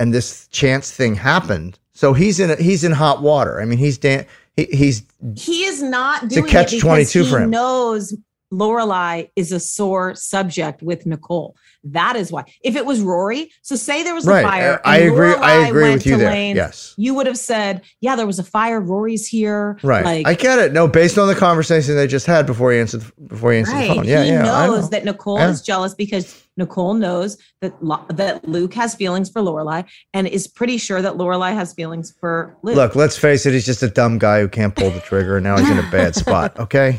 and this chance thing happened. So he's in he's in hot water. I mean, he's dan- he, he's He is not doing it catch because 22 he for him. knows Lorelai is a sore subject with Nicole. That is why. If it was Rory, so say there was Right. a fire. Uh, I and agree- I Lorelai agree went with you to there. Lane, Yes. you would have said, "Yeah, there was a fire. Rory's here." Right. Like, I get it. No, based on the conversation they just had before he answered before he answered right. the phone. Yeah, he yeah. I know. knows that Nicole Yeah. is jealous because Nicole knows that that Luke has feelings for Lorelai and is pretty sure that Lorelai has feelings for Luke. Look, let's face it, he's just a dumb guy who can't pull the trigger and now he's in a bad spot, okay?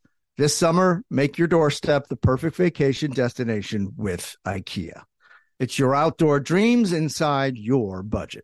This summer, make your doorstep the perfect vacation destination with IKEA. It's your outdoor dreams inside your budget.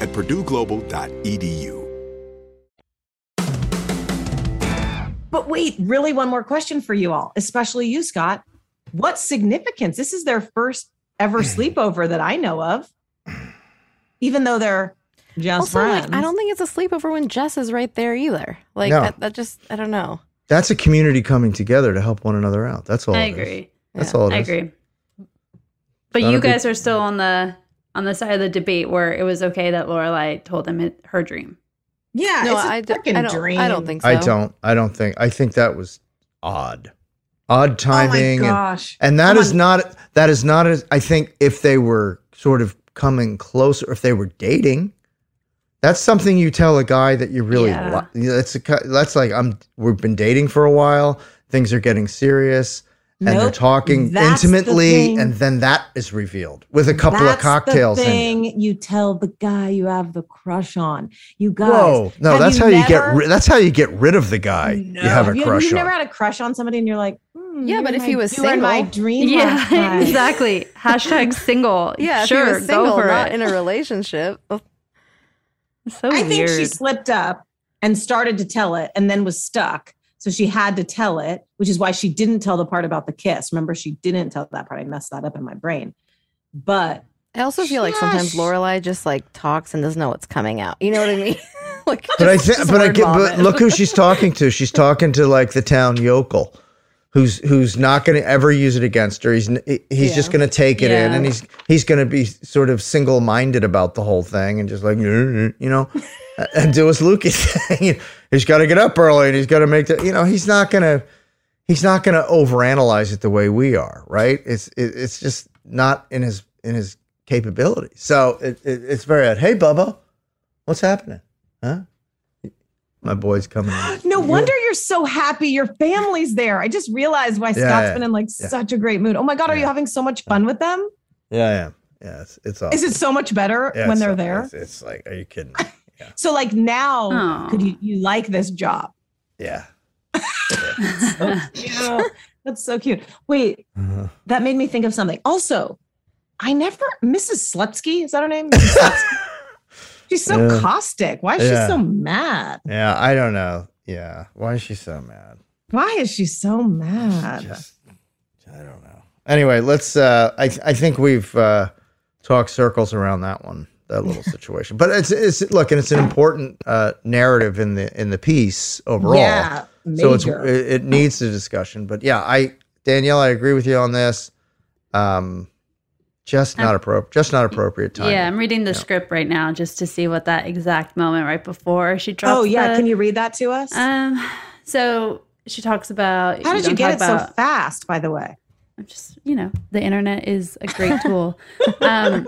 at purdueglobal.edu. But wait, really, one more question for you all, especially you, Scott. What significance? This is their first ever mm. sleepover that I know of, even though they're just also, friends. like, I don't think it's a sleepover when Jess is right there either. Like No. that, that just, I don't know. That's a community coming together to help one another out. That's all. I it is. agree. That's all it I is. agree. But Not you a big- guys are still on the on the side of the debate where it was okay that Lorelai told him it, her dream. Yeah, No, it's a I d- freaking I don't- dream. I don't think so. I don't. I don't think. I think that was odd. Odd oh timing. and- gosh. And, that Come is not. That is not. As, I think if they were sort of coming closer, if they were dating, that's something you tell a guy that you really. Yeah. li- That's a. That's like I'm. We've been dating for a while. Things are getting serious, and they're talking That's the intimately, and then that is revealed with a couple of cocktails The in. thing you tell the guy you have the crush on. You guys. Whoa, no, have that's how you get. Ri- that's how you get rid of the guy you have a you, crush You've on. never had a crush on somebody, and you're like, hmm, Yeah, you but if my- he was you were in my dream. Yeah, exactly. Hashtag single. Yeah, if sure, he was go single, for not it. in a relationship. so I think she slipped up and started to tell it, and then was stuck. So she had to tell it, which is why she didn't tell the part about the kiss. Remember, she didn't tell that part. I messed that up in my brain. But I also feel like sometimes Lorelai just like talks and doesn't know what's coming out. You know what I mean? like, but I think, but I word get, but look who she's talking to. She's talking to like the town yokel, who's who's not going to ever use it against her. He's n- he's just going to take it in, and he's he's going to be sort of single minded about the whole thing, and just like you know, and do as Luke is saying. He's got to get up early, and he's got to make the. You know, he's not going to he's not to overanalyze it the way we are, right? It's it, it's just not in his in his capability. So it, it, it's very odd. Hey, Bubba, what's happening? Huh? My boy's coming. In. no wonder you're so happy your family's there. I just realized why Yeah, Scott's yeah, been in like yeah. such a great mood. Oh my God, are you having so much fun with them? Yeah, I am. Yeah, it's it's awesome. Is it so much better when they're so- there? It's, it's like, are you kidding? me? So like now, Aw. could you you like this job? Yeah. Yeah, that's so cute. Wait, Uh-huh. that made me think of something. Also, I never Mrs. Slutsky, is that her name? She's so Yeah. caustic. Why is Yeah. she so mad? Yeah, I don't know. Yeah, why is she so mad? Why is she so mad? I don't know. Anyway, let's. Uh, I I think we've uh, talked circles around that one, that little situation. But it's it's look, and it's an important uh, narrative in the in the piece overall. Yeah, major. so it's it, it needs the discussion. But yeah, I Danielle, I agree with you on this. Um, just not appropriate. Just not appropriate time. Yeah, I'm reading the script right now just to see what that exact moment right before she drops. Oh yeah, the- can you read that to us? Um, so she talks about. How did you get it talk so fast, by the way? I'm just you know the internet is a great tool um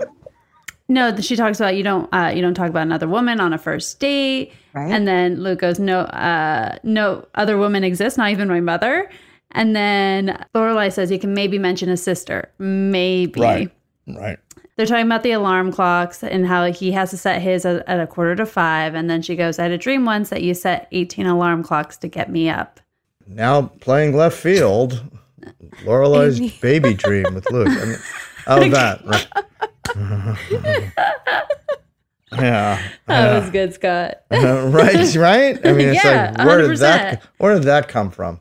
no she talks about you don't uh you don't talk about another woman on a first date Right. and then luke goes no uh no other woman exists not even my mother and then lorelai says you can maybe mention a sister maybe Right. Right. they're talking about the alarm clocks and how he has to set his at, at a quarter to five and then she goes i had a dream once that you set 18 alarm clocks to get me up Now playing left field, Lorelai's baby dream with Luke. I mean, oh that. Right. Yeah. that was good scott Uh, right, right. I mean, it's Yeah, like where did 100%. that where did that come from?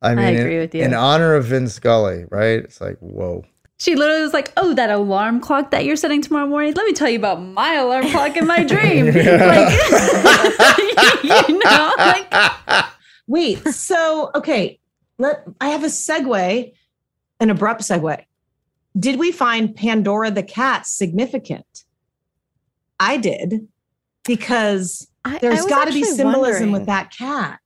I mean, agree in, with you. in honor of Vin Scully, right? It's like whoa. She literally was like, "Oh, that alarm clock that you're setting tomorrow morning. Let me tell you about my alarm clock in my dream." Like, you know, like Wait, so okay, let I have a segue, an abrupt segue. Did we find Pandora the cat significant? I did because I there's was got to be symbolism wondering. with that cat.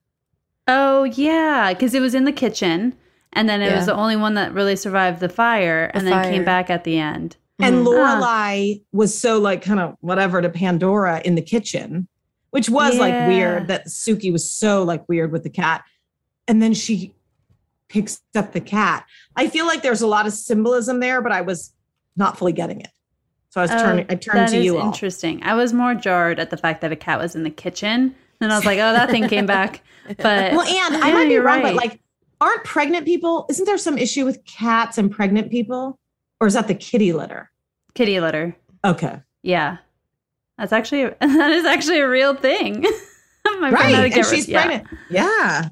oh yeah, because it was in the kitchen, and then it Yeah. was the only one that really survived the fire, and then came back at the end. And Mhm. Lorelai was so like kind of whatever to Pandora in the kitchen, which was like weird that Sookie was so like weird with the cat. And then she picks up the cat. I feel like there's a lot of symbolism there, but I was not fully getting it. So I was Oh, turning I turned to you all. Interesting. I was more jarred at the fact that a cat was in the kitchen, and I was like, "Oh, that thing came back." But Well, and I might be wrong, but like, aren't pregnant people? Isn't there some issue with cats and pregnant people, or is that the kitty litter? kitty litter. Okay, Yeah, that's actually that is actually a real thing. My friend had to right, and she's yeah. pregnant. Yeah.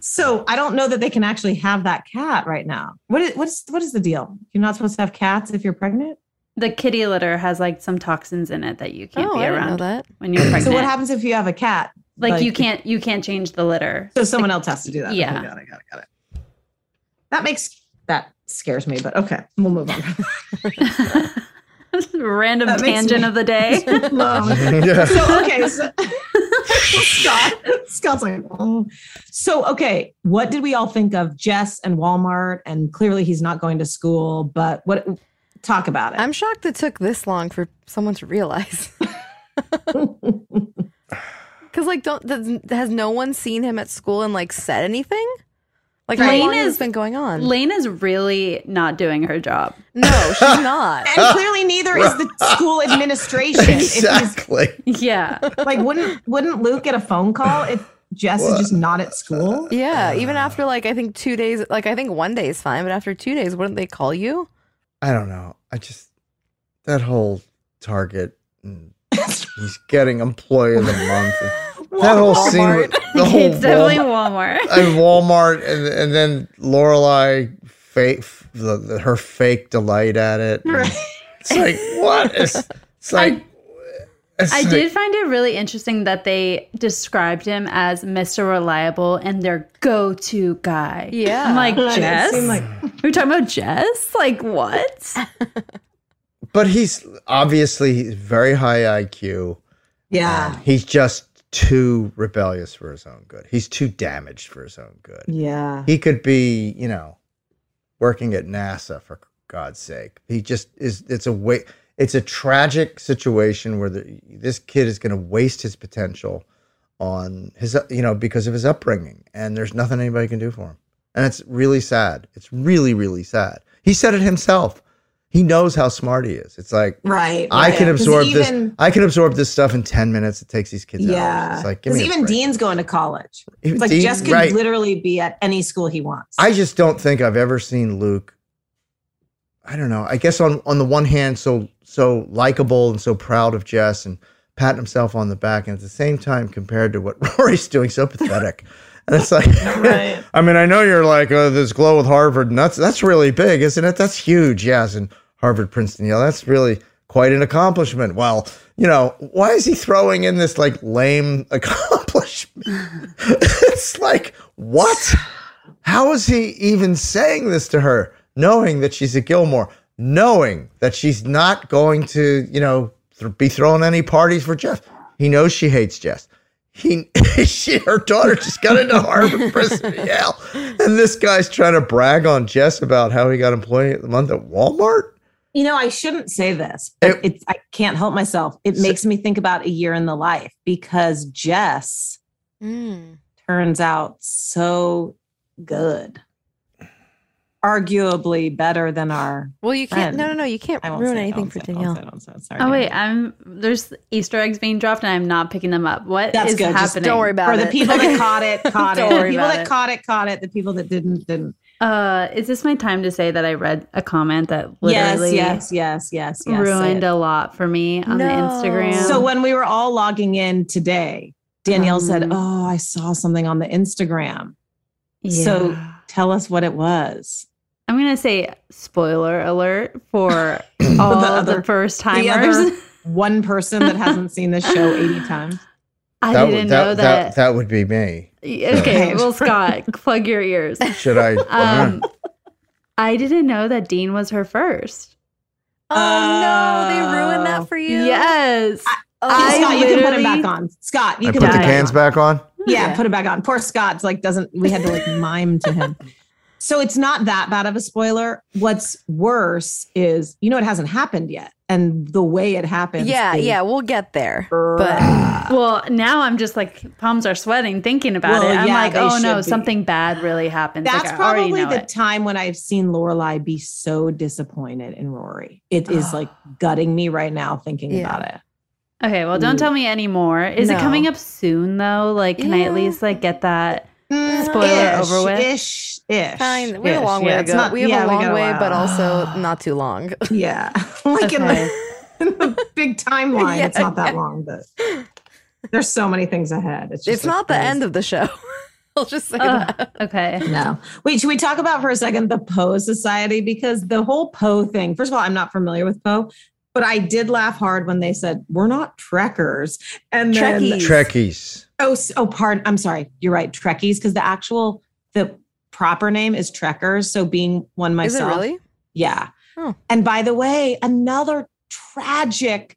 So I don't know that they can actually have that cat right now. What is what's what is the deal? You're not supposed to have cats if you're pregnant. The kitty litter has like some toxins in it that you can't Oh, be I didn't know around that. when you're pregnant. So what happens if you have a cat? Like, you can't you can't change the litter. So someone else has to do that. Yeah. Okay, got it, got it, got it. That makes that scares me, but okay, we'll move on. Random That tangent me- of the day. Yeah. So okay, so Scott, Scott's like, oh. So okay, what did we all think of Jess and Walmart? And clearly he's not going to school, but what? Talk about it. I'm shocked it took this long for someone to realize. Because like, don't has no one seen him at school and like said anything? Like how long Lane has been going on? Lane is really not doing her job. No, she's not. And clearly neither is the school administration. If he's- Exactly. Yeah. like wouldn't wouldn't Luke get a phone call if Jess is just not at school? Yeah, even after like I think two days, like I think one day is fine, but after two days, wouldn't they call you? I don't know. I just that whole Target. and He's getting employee of the month. and that whole scene with the whole it's definitely Walmart, Walmart. and Walmart, and and then Lorelai fake the, the, her fake delight at it. and It's like what? It's, it's like it's I like- did find it really interesting that they described him as Mr. Reliable and their go-to guy. Yeah. I'm like, It Jess? seemed like- Are we talking about Jess? Like, what? But he's obviously he's very high IQ. Yeah. He's just too rebellious for his own good. He's too damaged for his own good. Yeah. He could be, you know, working at NASA for God's sake. He just is. It's a way. It's a tragic situation where the, this kid is going to waste his potential on his, you know, because of his upbringing, and there's nothing anybody can do for him. And it's really sad. It's really, really sad. He said it himself. He knows how smart he is. It's like Right. I right. can absorb even, this. I can absorb this stuff in ten minutes. It takes these kids hours. Yeah. It's like give Because even. Dean's going to college. It's like Dean- Jess could right. literally be at any school he wants. I just don't think I've ever seen Luke. I don't know. I guess on on the one hand, so so likable and so proud of Jess and patting himself on the back, and at the same time, compared to what Rory's doing, so pathetic. And it's like, Right. I mean, I know you're like oh, this glow with Harvard, and that's that's really big, isn't it? That's huge, yes. And Harvard, Princeton, Yale, that's really quite an accomplishment. Well, you know, why is he throwing in this like lame accomplishment? it's like what? How is he even saying this to her, knowing that she's a Gilmore, knowing that she's not going to, you know, th- be throwing any parties for Jeff? He knows she hates Jess. He, she, her daughter just got into Harvard, Princeton, Yale, and this guy's trying to brag on Jess about how he got employee of the month at Walmart. You know, I shouldn't say this, but it's I can't help myself. It makes me think about a year in the life because Jess Mm. turns out so good. Arguably better than our Well, you can't. friend. No, no, no. You can't ruin say anything for say it, I won't Danielle. say it, I won't say. Sorry, Oh wait, Danielle. I'm there's Easter eggs being dropped and I'm not picking them up. What is That's good. Just happening? don't worry about For it. the people that caught it, caught it. Don't The worry people about that it. caught it, caught it. The people that didn't, didn't. Uh, is this my time to say that I read a comment that Yes, literally yes, yes, yes, yes. say ruined a lot for me on the Instagram? So when we were all logging in today, Danielle said, Um, "Oh, I saw something on the Instagram." So tell us what it was. I'm gonna say spoiler alert for all the, other- first The timers. one person that hasn't seen this show 80 times. I That didn't that, know that, that. that would be me. okay, well, Scott, plug your ears. Should I? Um, I didn't know that Dean was her first. Oh no, they ruined that for you. Yes. Oh, Scott, you can put it back on. Scott, you I can put the cans on. back on. Yeah, Yeah. put it back on. Poor Scott's like doesn't we had to like mime to him. So it's not that bad of a spoiler. What's worse is you know it hasn't happened yet. And the way it happens. Yeah, is yeah, we'll get there. But Well, now I'm just like palms are sweating thinking about Well, it. I'm yeah, like, oh no, be. something bad really happens. That's like, probably the it. time when I've seen Lorelai be so disappointed in Rory. It is like gutting me right now thinking Yeah. about it. Okay, well, don't tell me anymore. Is it coming up soon though? Like, can I at least like get that? Mm, Spoiler ish, over with? Ish, ish. fine, we have a ish. long Yeah, way to it's go. not- we have yeah, a long got way, but also not too long. Yeah. like in, the, in the big timeline, Yeah, it's not that yeah. long, but there's so many things ahead. It's, just It's like not the end of the show. I'll just say Ugh, that. okay. No. Wait, should we talk about for a second the Poe Society? Because the whole Poe thing, first of all, I'm not familiar with Poe, but I did laugh hard when they said, we're not trekkers. And then, Trekkies. Trekkies. oh, oh, pardon. I'm sorry. You're right. Trekkies, because the actual, the proper name is trekkers. So being one Is it myself. really? Yeah. Oh. And by the way, another tragic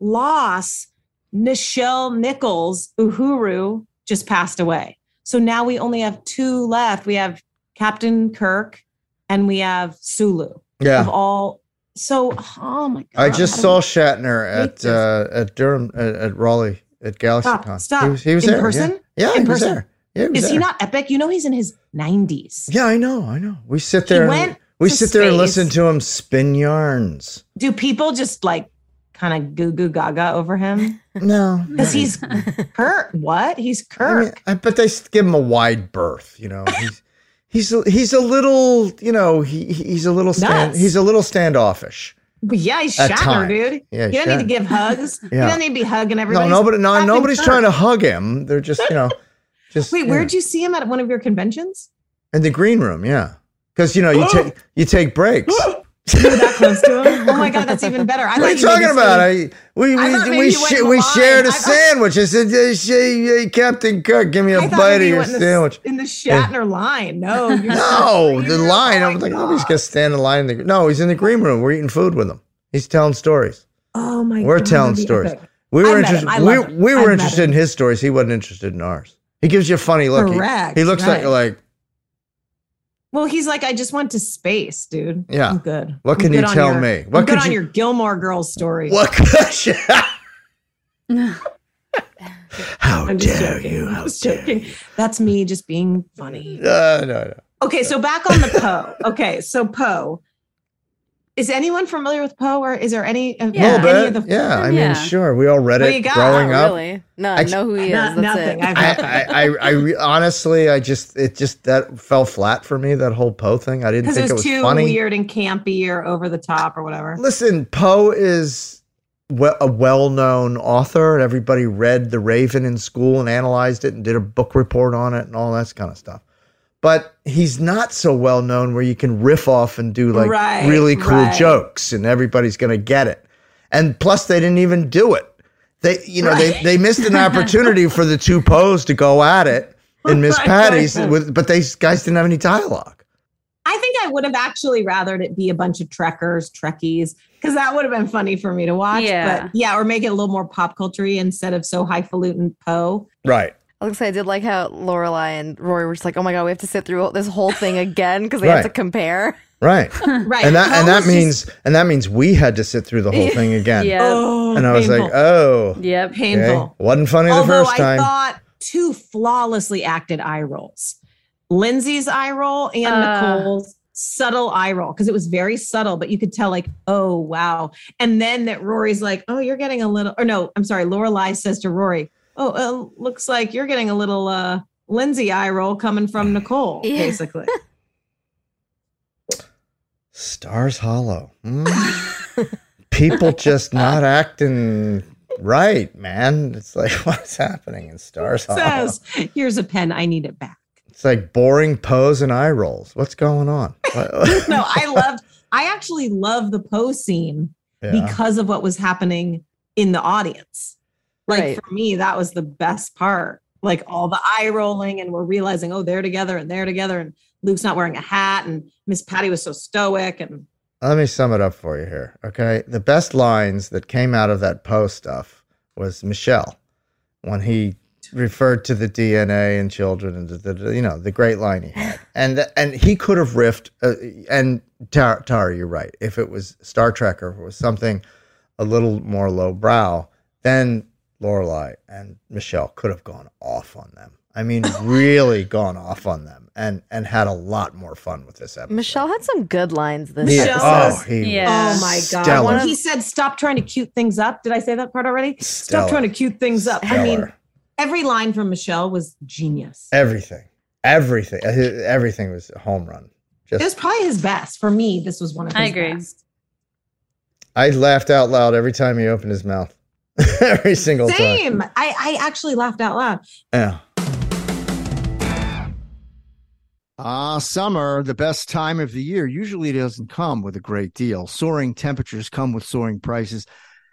loss. Nichelle Nichols, Uhura, just passed away. So now we only have two left. We have Captain Kirk and we have Sulu. Of Yeah. all so oh my god. I just how saw Shatner at uh, at Durham at, at Raleigh at Stop, GalaxyCon. stop. He was, he was In there. person? Yeah, yeah In he was person? there. Yeah, Is he not epic? You know, he's in his 90s. Yeah, I know, I know. We sit He there. and we sit there and listen to him spin yarns. Do people just like kind of goo goo gaga over him? No, Because he's Kirk. What? He's I Kirk. mean, I, but they give him a wide berth. You know, he's he's a, he's a little. You know, he he's a little stand, he's a little standoffish. But yeah, he's At Shatner, times. dude. Yeah, he doesn't need to give hugs. Yeah. doesn't need to be hugging everybody. no, nobody, no, nobody's trying to hug him. They're just you know, just Wait, where'd you see him at one of your conventions? in the green room. Yeah, because you know you take you take breaks. You that close to him? Oh my god, that's even better. I What are you talking about? I, we we we, sh- we shared a I sandwich. I said, "Hey, hey, hey, Captain Kirk, give me a bite of your in the- sandwich." in the Shatner line. No, No, the line. I oh was like, nobody's gonna stand in line. In the, no, he's in the green room. We're eating food with him. He's telling stories. Oh my We're god, telling stories. epic. We were interested. We, we were interested in his stories. He wasn't interested in ours. He gives you a funny look. He- Correct, He, looks right. like like Well, he's like, I just went to space, dude. Yeah. I'm good. What I'm can you good on tell your- me? I'm What good could on your Gilmore Girls story. what? could- How I'm dare joking. you? I'm just joking. That's me just being funny. No, no, no. Okay, so back on the Poe. Okay, so Poe. Is anyone familiar with Poe, or is there any? of- A little any of the- yeah, I mean, sure. We all read it got? growing Not up. Really? No, I- I know who he is. Not- That's nothing. it. I've I, I, I, I honestly, I just, it just that fell flat for me. That whole Poe thing. I didn't Because think it was, it was was too funny. weird and campy or over the top or whatever. Listen, Poe is we- a well-known author, and everybody read The Raven in school and analyzed it and did a book report on it and all that kind of stuff. But he's not so well known where you can riff off and do like Right, really cool right. jokes, and everybody's going to get it. And plus, they didn't even do it. They, you know, they they missed an opportunity for the two Poes to go at it in Miss Patty's, with, but they guys didn't have any dialogue. I think I would have actually rathered it be a bunch of Trekkers, Trekkies, because that would have been funny for me to watch. Yeah. But yeah, or make it a little more pop culture instead of so highfalutin Poe. Right. I was gonna say, I did like how Lorelai and Rory were just like, "Oh my god, we have to sit through this whole thing again because they have to compare." Right. Right. And that and that was means and that means we had to sit through the whole thing again. Yep. Oh, And I was like, painful. oh, Yep. okay. painful. Wasn't funny the Although first I time. thought two flawlessly acted eye rolls. Lindsay's eye roll and Uh. Nicole's subtle eye roll because it was very subtle, but you could tell like, oh wow. And then that Rory's like, oh, you're getting a little, or no, I'm sorry. Lorelai says to Rory, oh, uh, looks like you're getting a little uh Lindsay eye roll coming from Nicole, Yeah. basically. Stars Hollow. Hmm. People just not acting right, man. It's like what's happening in Stars Hollow? Says, here's a pen. I need it back. It's like boring pose and eye rolls. What's going on? No, I loved. I actually love the pose scene Yeah. because of what was happening in the audience. Like Right. for me, that was the best part. Like all the eye rolling, and we're realizing, oh, they're together and they're together, and Luke's not wearing a hat, and Miss Patty was so stoic, and Let me sum it up for you here. Okay. The best lines that came out of that Poe stuff was Michel when he referred to the DNA and children and the, the you know the great line he had, and and he could have riffed. Uh, and Tara, Tara, you're right. If it was Star Trek or if it was something a little more lowbrow, then Lorelai and Michel could have gone off on them. I mean, really gone off on them, and and had a lot more fun with this episode. Michel had some good lines this Yeah. episode. Oh, he Yeah. oh my god, Stellar. when he said, "Stop trying to cute things up," did I say that part already? Stellar. Stop trying to cute things up. I mean, every line from Michel was genius. everything, everything, uh, everything was a home run. Just, It was probably his best for me. This was one of his I agree. best. I laughed out loud every time he opened his mouth, every single time. Same. I, I actually laughed out loud. Yeah. Ah, summer, the best time of the year, usually doesn't come with a great deal. Soaring temperatures come with soaring prices,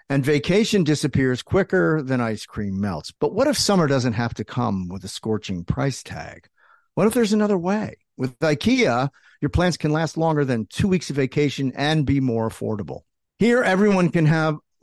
and vacation disappears quicker than ice cream melts. But what if summer doesn't have to come with a scorching price tag? What if there's another way? With IKEA, your plans can last longer than two weeks of vacation and be more affordable. Here, everyone can have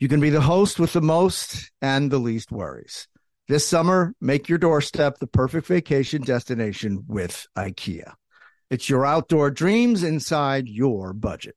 You can be the host with the most and the least worries. This summer, make your doorstep the perfect vacation destination with IKEA. It's your outdoor dreams inside your budget.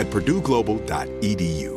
at purdueglobal.edu.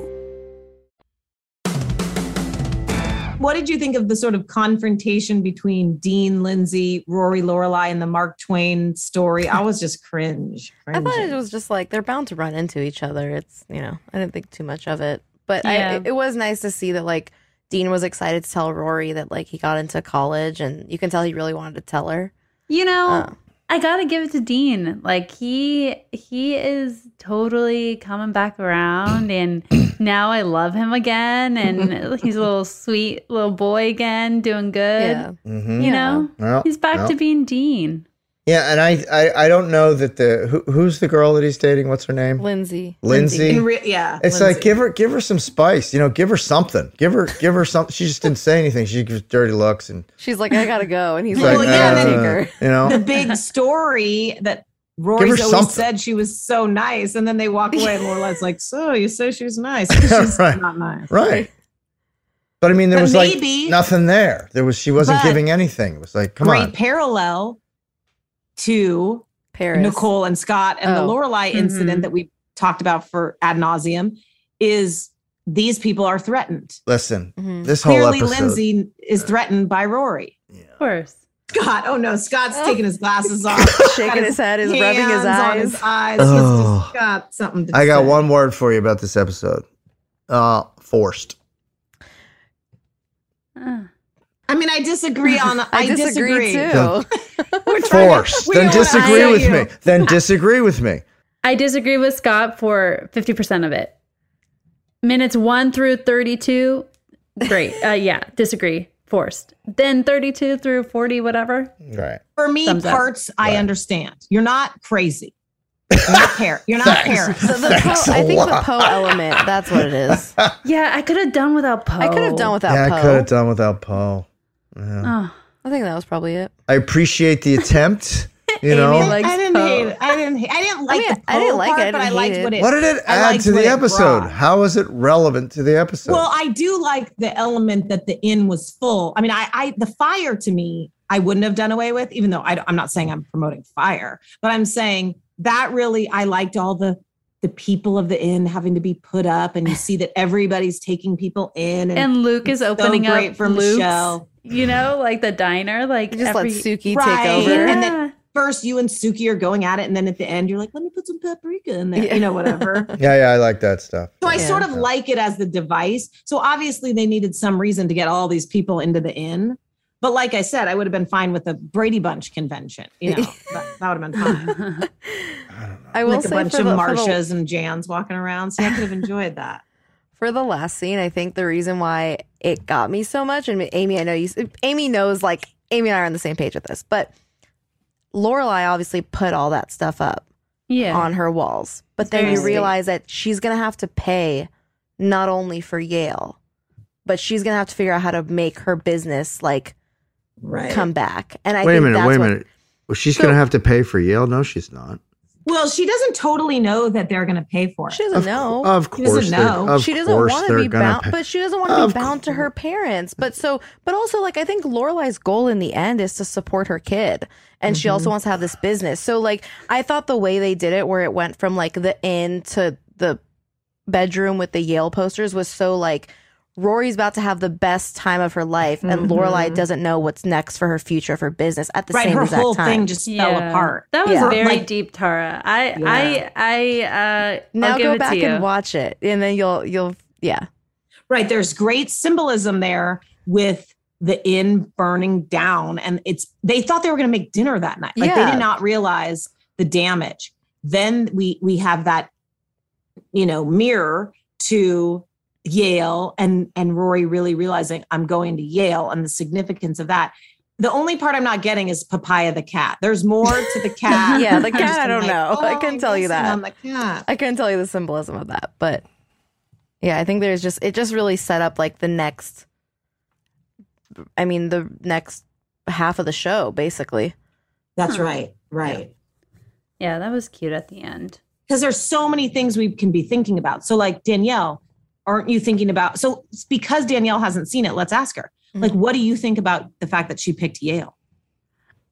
What did you think of the sort of confrontation between Dean, Lindsay, Rory, Lorelai, and the Mark Twain story? I was just cringe. I thought it was just like they're bound to run into each other. It's you know I didn't think too much of it, but Yeah. I, it was nice to see that like Dean was excited to tell Rory that like he got into college, and you can tell he really wanted to tell her. You know, Uh. I gotta give it to Dean. Like he he is totally coming back around, and now I love him again, and he's a little sweet little boy again, doing good. Yeah. Mhm. You know, Well, he's back well. to being Dean. Yeah, and I, I, I don't know that the who, who's the girl that he's dating. What's her name? Lindsay. Lindsay. Re- yeah. It's Lindsay. like give her give her some spice, you know, give her something. Give her give her something. She just didn't say anything. She gives dirty looks and She's like, I gotta go, and he's It's like, like, yeah, uh, take her. you know. the big story that Rory's always something. said she was so nice, and then they walk away, and Lorelai's like, "So you say she's nice? 'Cause She's Right. not nice, right. But I mean, there But was maybe- like nothing there. There was she wasn't giving anything. It was like, come Great on. Great parallel to Paris. Nicole and Scott and the Oh. Lorelai Mhm. incident that we talked about for ad nauseum is these people are threatened. Listen, Mhm. this whole Clearly, episode. Lindsay is threatened by Rory. Of course. Scott, oh no, Scott's taking his glasses off, Shaking Got his head, he's rubbing his hands on his eyes. eyes. Oh. He's just got something to I got one word for you about this episode. Uh, forced. Uh, I mean, I disagree on. I, I disagree, too. We're trying to- Forced. Then disagree with you. me. Then disagree with me. I disagree with Scott for fifty percent of it. Minutes one through thirty-two, great. Uh, yeah, disagree. Forced. Then thirty-two through forty, whatever. Right. For me, Thumbs up. parts I understand. You're not crazy. You're not Paris. You're not Thanks. Paris. The, the Thanks Poe, a I think the lot. Poe element. That's what it is. Yeah, I could have done without Poe. I could have done without yeah, Poe. I could have done without Poe. Yeah. Oh. I think that was probably it. I appreciate the attempt. You know, I didn't Poe. hate it. I didn't. I didn't like mean, the I didn't Poe like it. I part, but I liked hate what it. it. what did it add to the episode? brought. How is it relevant to the episode? Well, I do like the element that the inn was full. I mean, I, I the fire to me, I wouldn't have done away with, even though I, am not saying I'm promoting fire, but I'm saying that really I liked all the the people of the inn having to be put up, and you see that everybody's taking people in, and, And Luke is it's so opening great up for Luke's, Michel. You know, like the diner, like Just let every, Sookie Right. take over. And then first you and Sookie are going at it, and then at the end you're like, let me put some paprika in there, Yeah. you know, whatever. yeah, yeah, I like that stuff. So I Yeah. sort of like it as the device. So obviously they needed some reason to get all these people into the inn. But like I said, I would have been fine with a Brady Bunch convention. You know, that, that would have been fine. I will like a say bunch for of the, for the- Marshas and Jans walking around. See, I could have enjoyed that. For the last scene, I think the reason why it got me so much, and Amy, I know you, Amy knows, like Amy and I are on the same page with this, but Lorelai obviously put all that stuff up yeah. on her walls, but then very you sweet. realize that she's gonna have to pay not only for Yale, but she's gonna have to figure out how to make her business like Right. come back. And I wait a minute, that's wait a what- minute. Well, she's So- going to have to pay for Yale. No, she's not. Well, she doesn't totally know that they're going to pay for it. She doesn't Of, know. of course, She doesn't course, they're- know. she doesn't want to be bound, pay. but she doesn't want to be bound to her parents. But so, but also, like I think Lorelai's goal in the end is to support her kid, and she Mm-hmm. also wants to have this business. So, like, I thought the way they did it, where it went from like the inn to the bedroom with the Yale posters, was so like Rory's about to have the best time of her life, and Lorelai doesn't know what's next for her future for her business at the right. same Her exact whole time. thing just fell apart. That was Yeah. very Like- deep, Tara. I, Yeah. I, I, uh, now I'll give go it back and watch it, and then you'll, you'll, yeah. Right. There's great symbolism there with the inn burning down. And it's they thought they were gonna make dinner that night. Like they did not realize the damage. Then we we have that, you know, mirror to Yale and and Rory really realizing I'm going to Yale and the significance of that. The only part I'm not getting is Papaya the cat. There's more to the cat. Yeah, the cat, I don't like, know. I oh, couldn't I'm tell you guessing that. On the cat. I couldn't tell you the symbolism of that, but yeah, I think there's just it just really set up like the next I mean the next half of the show basically. That's right. Right. yeah, that was cute at the end. because there's so many things we can be thinking about. So, like Danielle, aren't you thinking about? So, because Danielle hasn't seen it, let's ask her. Like, what do you think about the fact that she picked Yale?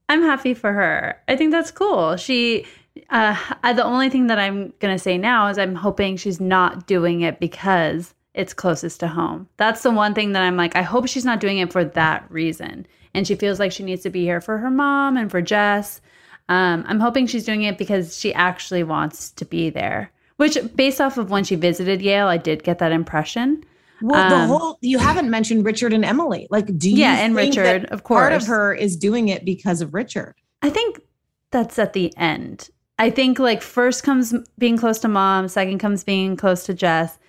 I'm happy for her. I think that's cool. She, uh, I, the only thing that I'm gonna say now is I'm hoping she's not doing it because it's closest to home. That's the one thing that I'm like. I hope she's not doing it for that reason, and she feels like she needs to be here for her mom and for Jess. Um, I'm hoping she's doing it because she actually wants to be there. Which, based off of when she visited Yale, I did get that impression. Well, the Um, whole you haven't mentioned Richard and Emily. Like, do you? Yeah, and think that Richard, of course. Part of her is doing it because of Richard. I think that's at the end. I think like first comes being close to mom, second comes being close to Jess,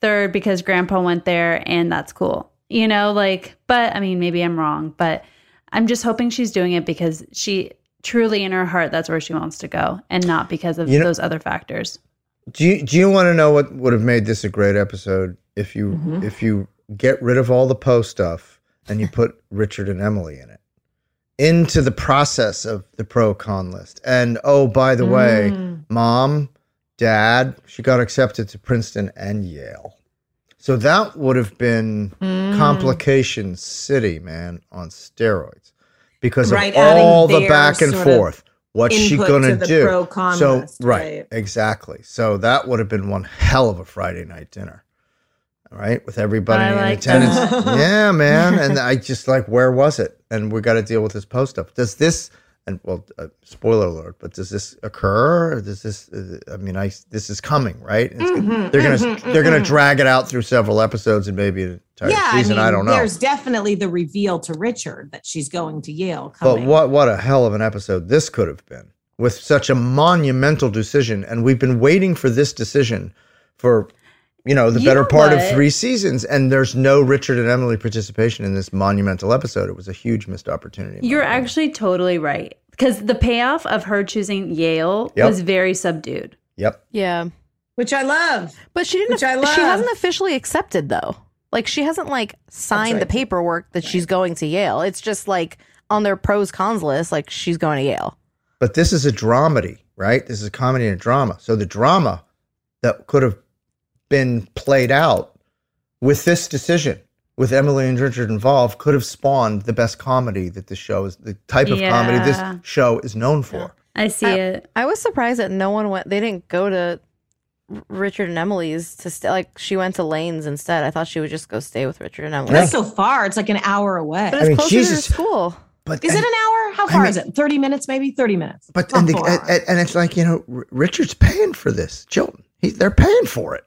third because grandpa went there and that's cool. You know, like but I mean maybe I'm wrong, but I'm just hoping she's doing it because she truly in her heart that's where she wants to go and not because of You know- those other factors. Do you do you want to know what would have made this a great episode if you Mm-hmm. if you get rid of all the Poe stuff and you put Richard and Emily in it into the process of the pro con list? And oh, by the way, Mm. mom, dad, she got accepted to Princeton and Yale. So that would have been Mm. complication city, man, on steroids because Right, of all the back and sort of forth. What's she gonna to the do? pro-con so right, right. exactly. So that would have been one hell of a Friday night dinner. All right, with everybody I in like attendance. that. yeah, man. And I just like, where was it? And we got to deal with this post up. Does this? And well, uh, spoiler alert, but does this occur? Does this? Uh, I mean, I this is coming, right? Mhm, they're gonna mhm, they're gonna mhm. drag it out through several episodes and maybe an entire yeah, season. I, I, don't know. There's definitely the reveal to Richard that she's going to Yale. But what what a hell of an episode this could have been with such a monumental decision, and we've been waiting for this decision for you know the You better know part of three seasons, and there's no Richard and Emily participation in this monumental episode. It was a huge missed opportunity. You're opinion. actually totally right. because the payoff of her choosing Yale Yep. was very subdued. Yep. Yeah. Which I love. But she didn't Which I love. she hasn't officially accepted though. Like she hasn't like signed the paperwork that she's going to Yale. It's just like on their pros cons list like she's going to Yale. But this is a dramedy, right? This is a comedy and a drama. So the drama that could have been played out with this decision, with Emily and Richard involved, could have spawned the best comedy that this show is, the type of comedy this show is known for. I see I, it. I was surprised that no one went they didn't go to Richard and Emily's to stay like she went to Lane's instead. I thought she would just go stay with Richard and Emily. That's so far. It's like an hour away. But it's mean, closer Jesus. to school. But Is it an hour? How far is it? 30 minutes, maybe? 30 minutes. But and, the, and, and it's like you know, R- Richard's paying for this. Chilton, he, they're paying for it,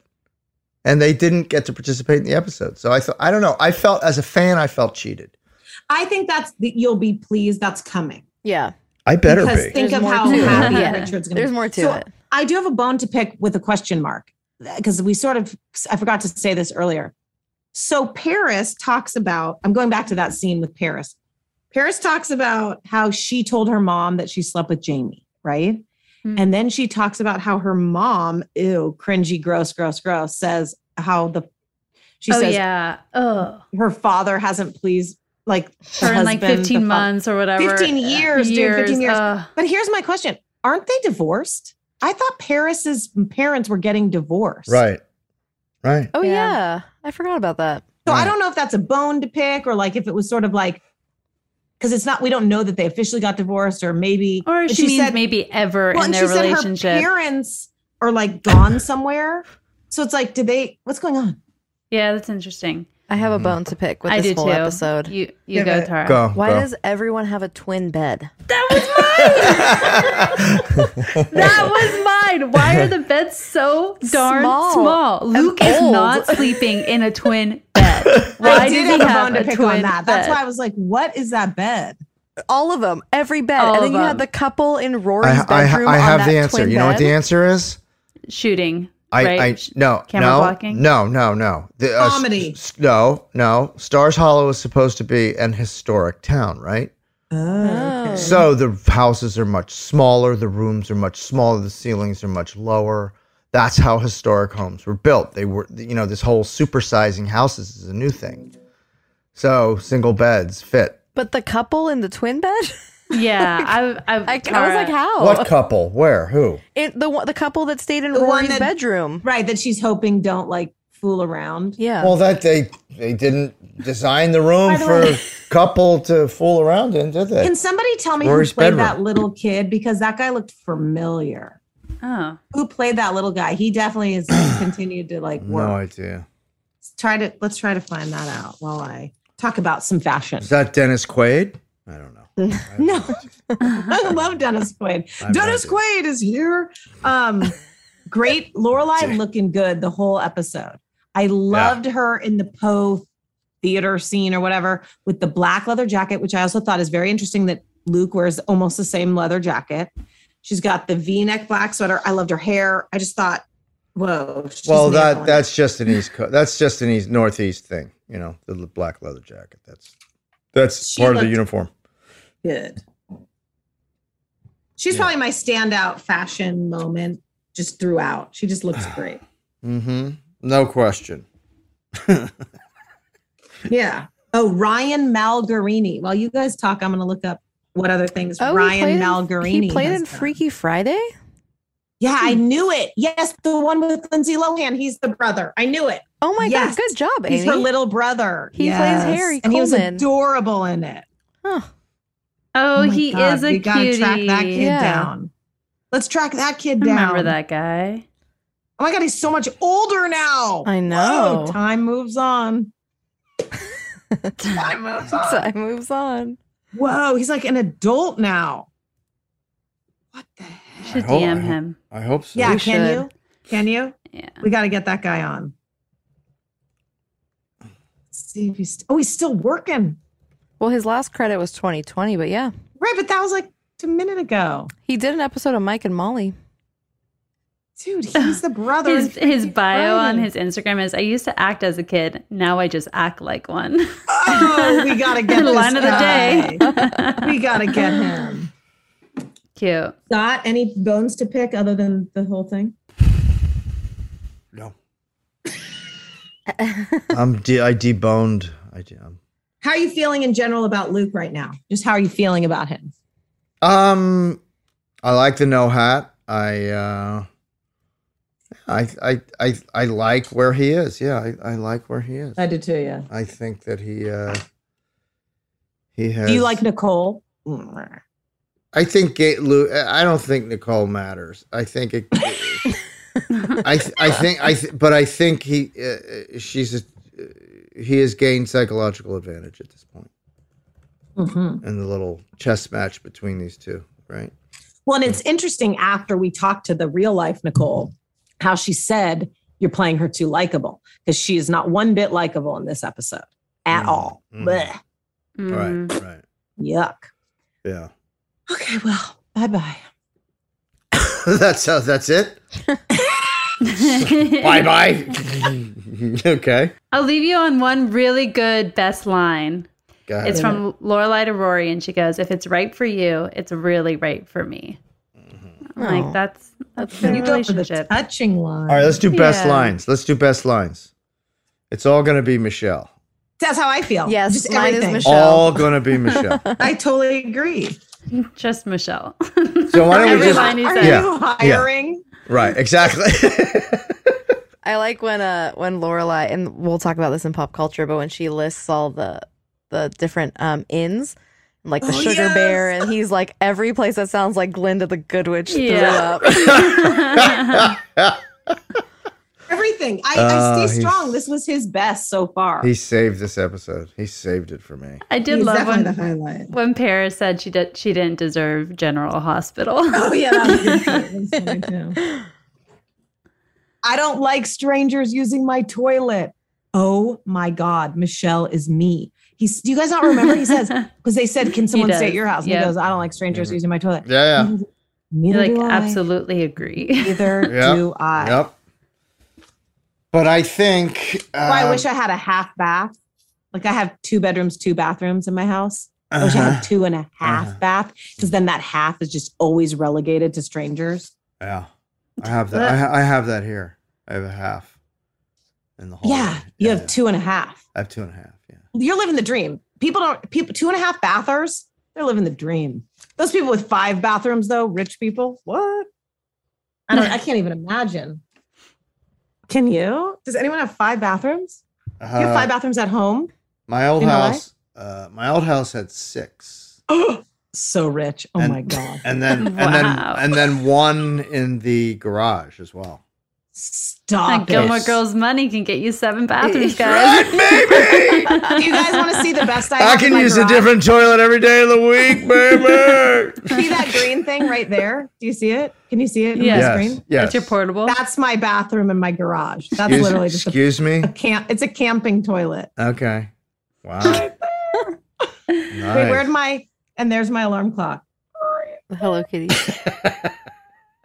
and they didn't get to participate in the episode. So I thought, I don't know. I felt as a fan, I felt cheated. I think that's the, you'll be pleased that's coming. Yeah. I better because be. think There's of how happy Yeah. Richard's going to be. There's more to So it. I do have a bone to pick with a question mark because we sort of, I forgot to say this earlier. So Paris talks about, I'm going back to that scene with Paris. Paris talks about how she told her mom that she slept with Jamie, right? Hmm. And then she talks about how her mom, ew, cringy, gross, gross, gross, says how the, she oh says yeah. Oh, her father hasn't pleased like the her in like 15 the fa- months or whatever. 15 years, dude, 15 years. Ugh. But here's my question. Aren't they divorced? I thought Paris's parents were getting divorced. Right, right. Oh Yeah. yeah. I forgot about that. So I don't know if that's a bone to pick or like if it was sort of like because it's not we don't know that they officially got divorced or maybe Or but she, means maybe ever well, in their she said relationship. her parents are like gone somewhere. So it's like, did they what's going on? yeah, that's interesting. I have a mm-hmm. bone to pick with I this do whole too. episode. You you Give go, it. Tara. Go. Why go. does everyone have a twin bed? That was mine. That was mine. Why are the beds so darn Small small? Luke is old. not sleeping in a twin bed. Why I did does have he a have bone to a pick twin on that. That's bed? why I was like, what is that bed? All of them, every bed, All and then of you had them. the couple in Rory's I, I, bedroom. I on have that the answer. twin You know what the bed. answer is? shooting. I, right? I no Camera no blocking? no no no the, uh, Comedy. s- no no Stars Hollow is supposed to be an historic town, right? Oh. So the houses are much smaller, the rooms are much smaller, the ceilings are much lower. That's how historic homes were built. They were, you know, this whole supersizing houses is a new thing. So single beds fit. But the couple in the twin bed, Yeah, I, I, I, I was like, how? What couple? Where? Who? It, the the couple that stayed in The one Rory's that- bedroom. Right, that she's hoping don't like fool around. Yeah. Well, that they they didn't design the room the for way- a couple to fool around in, did they? Can somebody tell me Rory's who played bedroom. that little kid? Because that guy looked familiar. Oh, Who played that little guy? He definitely has continued to like work. No idea. Try to let's try to find that out while I talk about some fashion. Is that Dennis Quaid? I don't know. No, I love Dennis Quaid. I Dennis idea. Quaid is here. Um, great, Lorelai looking good the whole episode. I loved her in the Poe theater scene or whatever with the black leather jacket, which I also thought is very interesting that Luke wears almost the same leather jacket. She's got the V-neck black sweater. I loved her hair. I just thought, whoa. she's Well, that that's just an east coast. That's just an east northeast thing. You know, the black leather jacket. That's that's She part of the uniform. Good. She's probably my standout fashion moment just throughout. She just looks great. Mm-hmm. No question. Yeah. Oh, Ryan Malgarini. While you guys talk, I'm going to look up what other things Oh, he Ryan played in- Malgarini. He played in done. Freaky Friday. Yeah, I knew it. Yes, the one with Lindsay Lohan. He's the brother. I knew it. Oh my Yes. god, good job, Amy. He's her little brother. He plays Harry and he was adorable in it. Huh. Oh, my he God, is a kid. we gotta cutie. track that kid Yeah. down. Let's track that kid I down. remember that guy. Oh my god, he's so much older now. I know. Whoa, time moves on. time moves on. Time moves on. Whoa, he's like an adult now. What the heck? Should hope- DM I hope- him. I hope so. Yeah, We can should. you? Can you? Yeah. We got to get that guy on. Let's see if he's. Oh, he's still working. Well, his last credit was 2020, but yeah, Right, but that was like a minute ago. he did an episode of Mike and Molly. Dude, he's the brother. His his Freaky bio on his Instagram is I used to act as a kid. Now I just act like one. Oh, we got to get this line of the day. we got to get him. Cute. Scott, any bones to pick other than the whole thing? No. I'm de- I deboned. I de- um, How are you feeling in general about Luke right now? Just how are you feeling about him? um, I like the no hat. I uh, I I I I like where he is. Yeah, I, I like where he is. I do too, yeah. I think that he uh he has. Do you like Nicole? I think Ga- Lou. I don't think Nicole matters. I think it. I I think I th- but I think he uh, she's a, he has gained psychological advantage at this point Mhm. in the little chess match between these two, right? Well, and it's interesting after we talked to the real life Nicole, how she said you're playing her too likable because she is not one bit likable in this episode at all. Blech. Mm. Right, right. Yuck. Yeah. Okay, well, bye bye. that's how. That's it. bye bye. okay. I'll leave you on one really good best line. Go ahead. It's from Lorelai to Rory, and she goes, "If it's right for you, it's really right for me." I'm Aw. Like that's that's the You go for the relationship. touching line. All right, let's do best Yeah. lines. Let's do best lines. It's all going to be Michel. That's how I feel. Yes, Just mine is everything. Michel. All going to be Michel. I totally agree. Just Michel. So why don't we Every just? line he Are. Yeah. you hiring? Right. Exactly. I like when uh when Lorelai and we'll talk about this in pop culture, but when she lists all the the different um inns, like the Oh, Sugar yes. Bear, and he's like every place that sounds like Glinda the Good Witch Yeah. threw up. Everything. I, Uh, I stay strong. This was his best so far. he saved this episode. He saved it for me. I did He's love definitely when the highlight. when Paris said she did she didn't deserve General Hospital. Oh yeah, that was good too. That was funny too. I don't like strangers using my toilet. Oh my God, Michel is me. He's. Do you guys not remember? He says because they said, "Can someone stay at your house?" And yeah. he goes, "I don't like strangers using my toilet." Yeah. Yeah. Neither like do I. absolutely agree. Neither Yep. do I. Yep. But I think. Well, I um, wish I had a half bath. Like I have two bedrooms, two bathrooms in my house. I wish I Uh-huh. had two and a half bath because then that half is just always relegated to strangers. Yeah. I have that. I, ha- I have that here. I have a half in the hall. Yeah, you have two and a half. I have two and a half. Yeah. You're living the dream. People don't. People two and a half bathers. They're living the dream. Those people with five bathrooms, though, rich people. What? I don't. I can't even imagine. Can you? Does anyone have five bathrooms? you have Uh, five bathrooms at home. My old house. Uh, my old house had six. so rich. Oh And- my god. And then and then and then one in the garage as well. Stop That Gilmore it. Girls money can get you seven bathrooms, guys. Do you guys want to see the best I, I have in can my use a different toilet every day of the week, baby. See that green thing right there? Do you see it? Can you see it? in Yes. the screen? yes. That's your portable. That's my bathroom in my garage. That's excuse, literally just a, excuse me. a camp. It's a camping toilet. Okay. Wow. Wait, Nice. where'd my? And there's my alarm clock. Hello Kitty.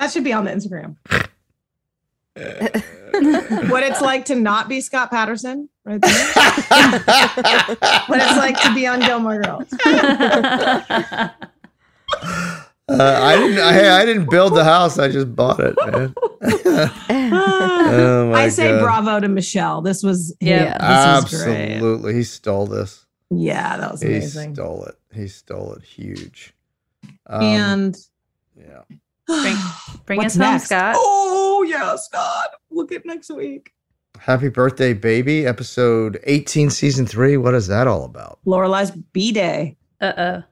That should be on the Instagram. what it's like to not be Scott Patterson, right there. what it's like to be on Gilmore Girls. Uh, I didn't. I, I didn't build the house. I just bought it, man. oh my I say God. bravo to Michel. This was Yeah. yeah, this was great. Absolutely, he stole this. Yeah, that was amazing. He stole it. He stole it huge. Um, and yeah, Bring, bring What's us home, next? Scott. Oh yeah, Scott. Look at next week. happy birthday, baby! Episode eighteen, season three. What is that all about? Lorelai's B Day. Uh oh.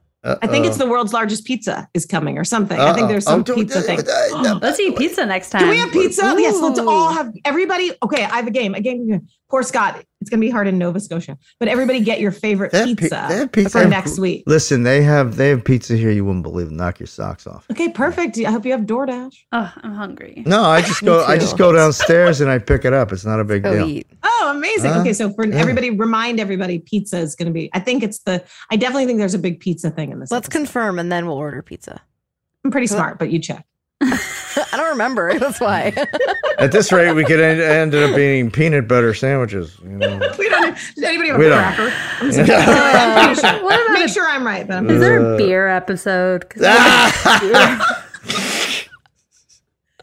I think it's the world's largest pizza is coming or something. I think there's some Oh, don't- pizza thing. Let's eat pizza next time. Do we have pizza? Yes, let's all have everybody. Okay, I have a game. A game. Poor Scott. It's gonna be hard in Nova Scotia, but everybody get your favorite They have pi- pizza, they have for next week. Listen, they have they have pizza here. You wouldn't believe. Knock your socks off. Okay, perfect. I hope you have DoorDash. Oh, I'm hungry. No, I just go. I just go downstairs and I pick it up. It's not a big Go deal. eat. Oh, amazing. Huh? okay, so for Yeah. everybody, remind everybody, pizza is going to be. I think it's the. I definitely think there's a big pizza thing in this. Let's episode. confirm and then we'll order pizza. I'm pretty smart, but you check. I don't remember. That's why. At this rate, we could end, end up being peanut butter sandwiches. You know. We don't. Does anybody have We a don't. cracker? I'm sorry. I'm pretty sure. Make sure I'm right, but I'm Is there Uh, a beer episode? 'Cause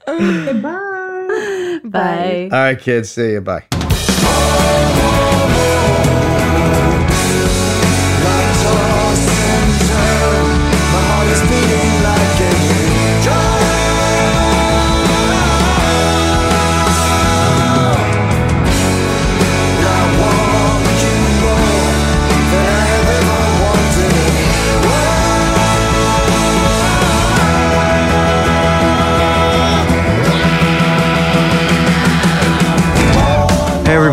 Goodbye. Bye. All right, kids. See you. Bye.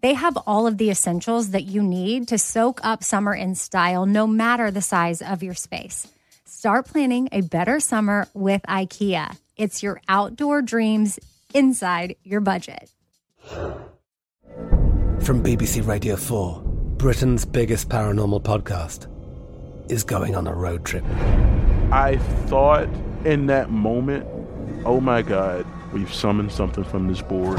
they have all of the essentials that you need to soak up summer in style, no matter the size of your space. Start planning a better summer with IKEA. It's your outdoor dreams inside your budget. From BBC Radio 4, Britain's biggest paranormal podcast is going on a road trip. I thought in that moment, oh my God, we've summoned something from this board.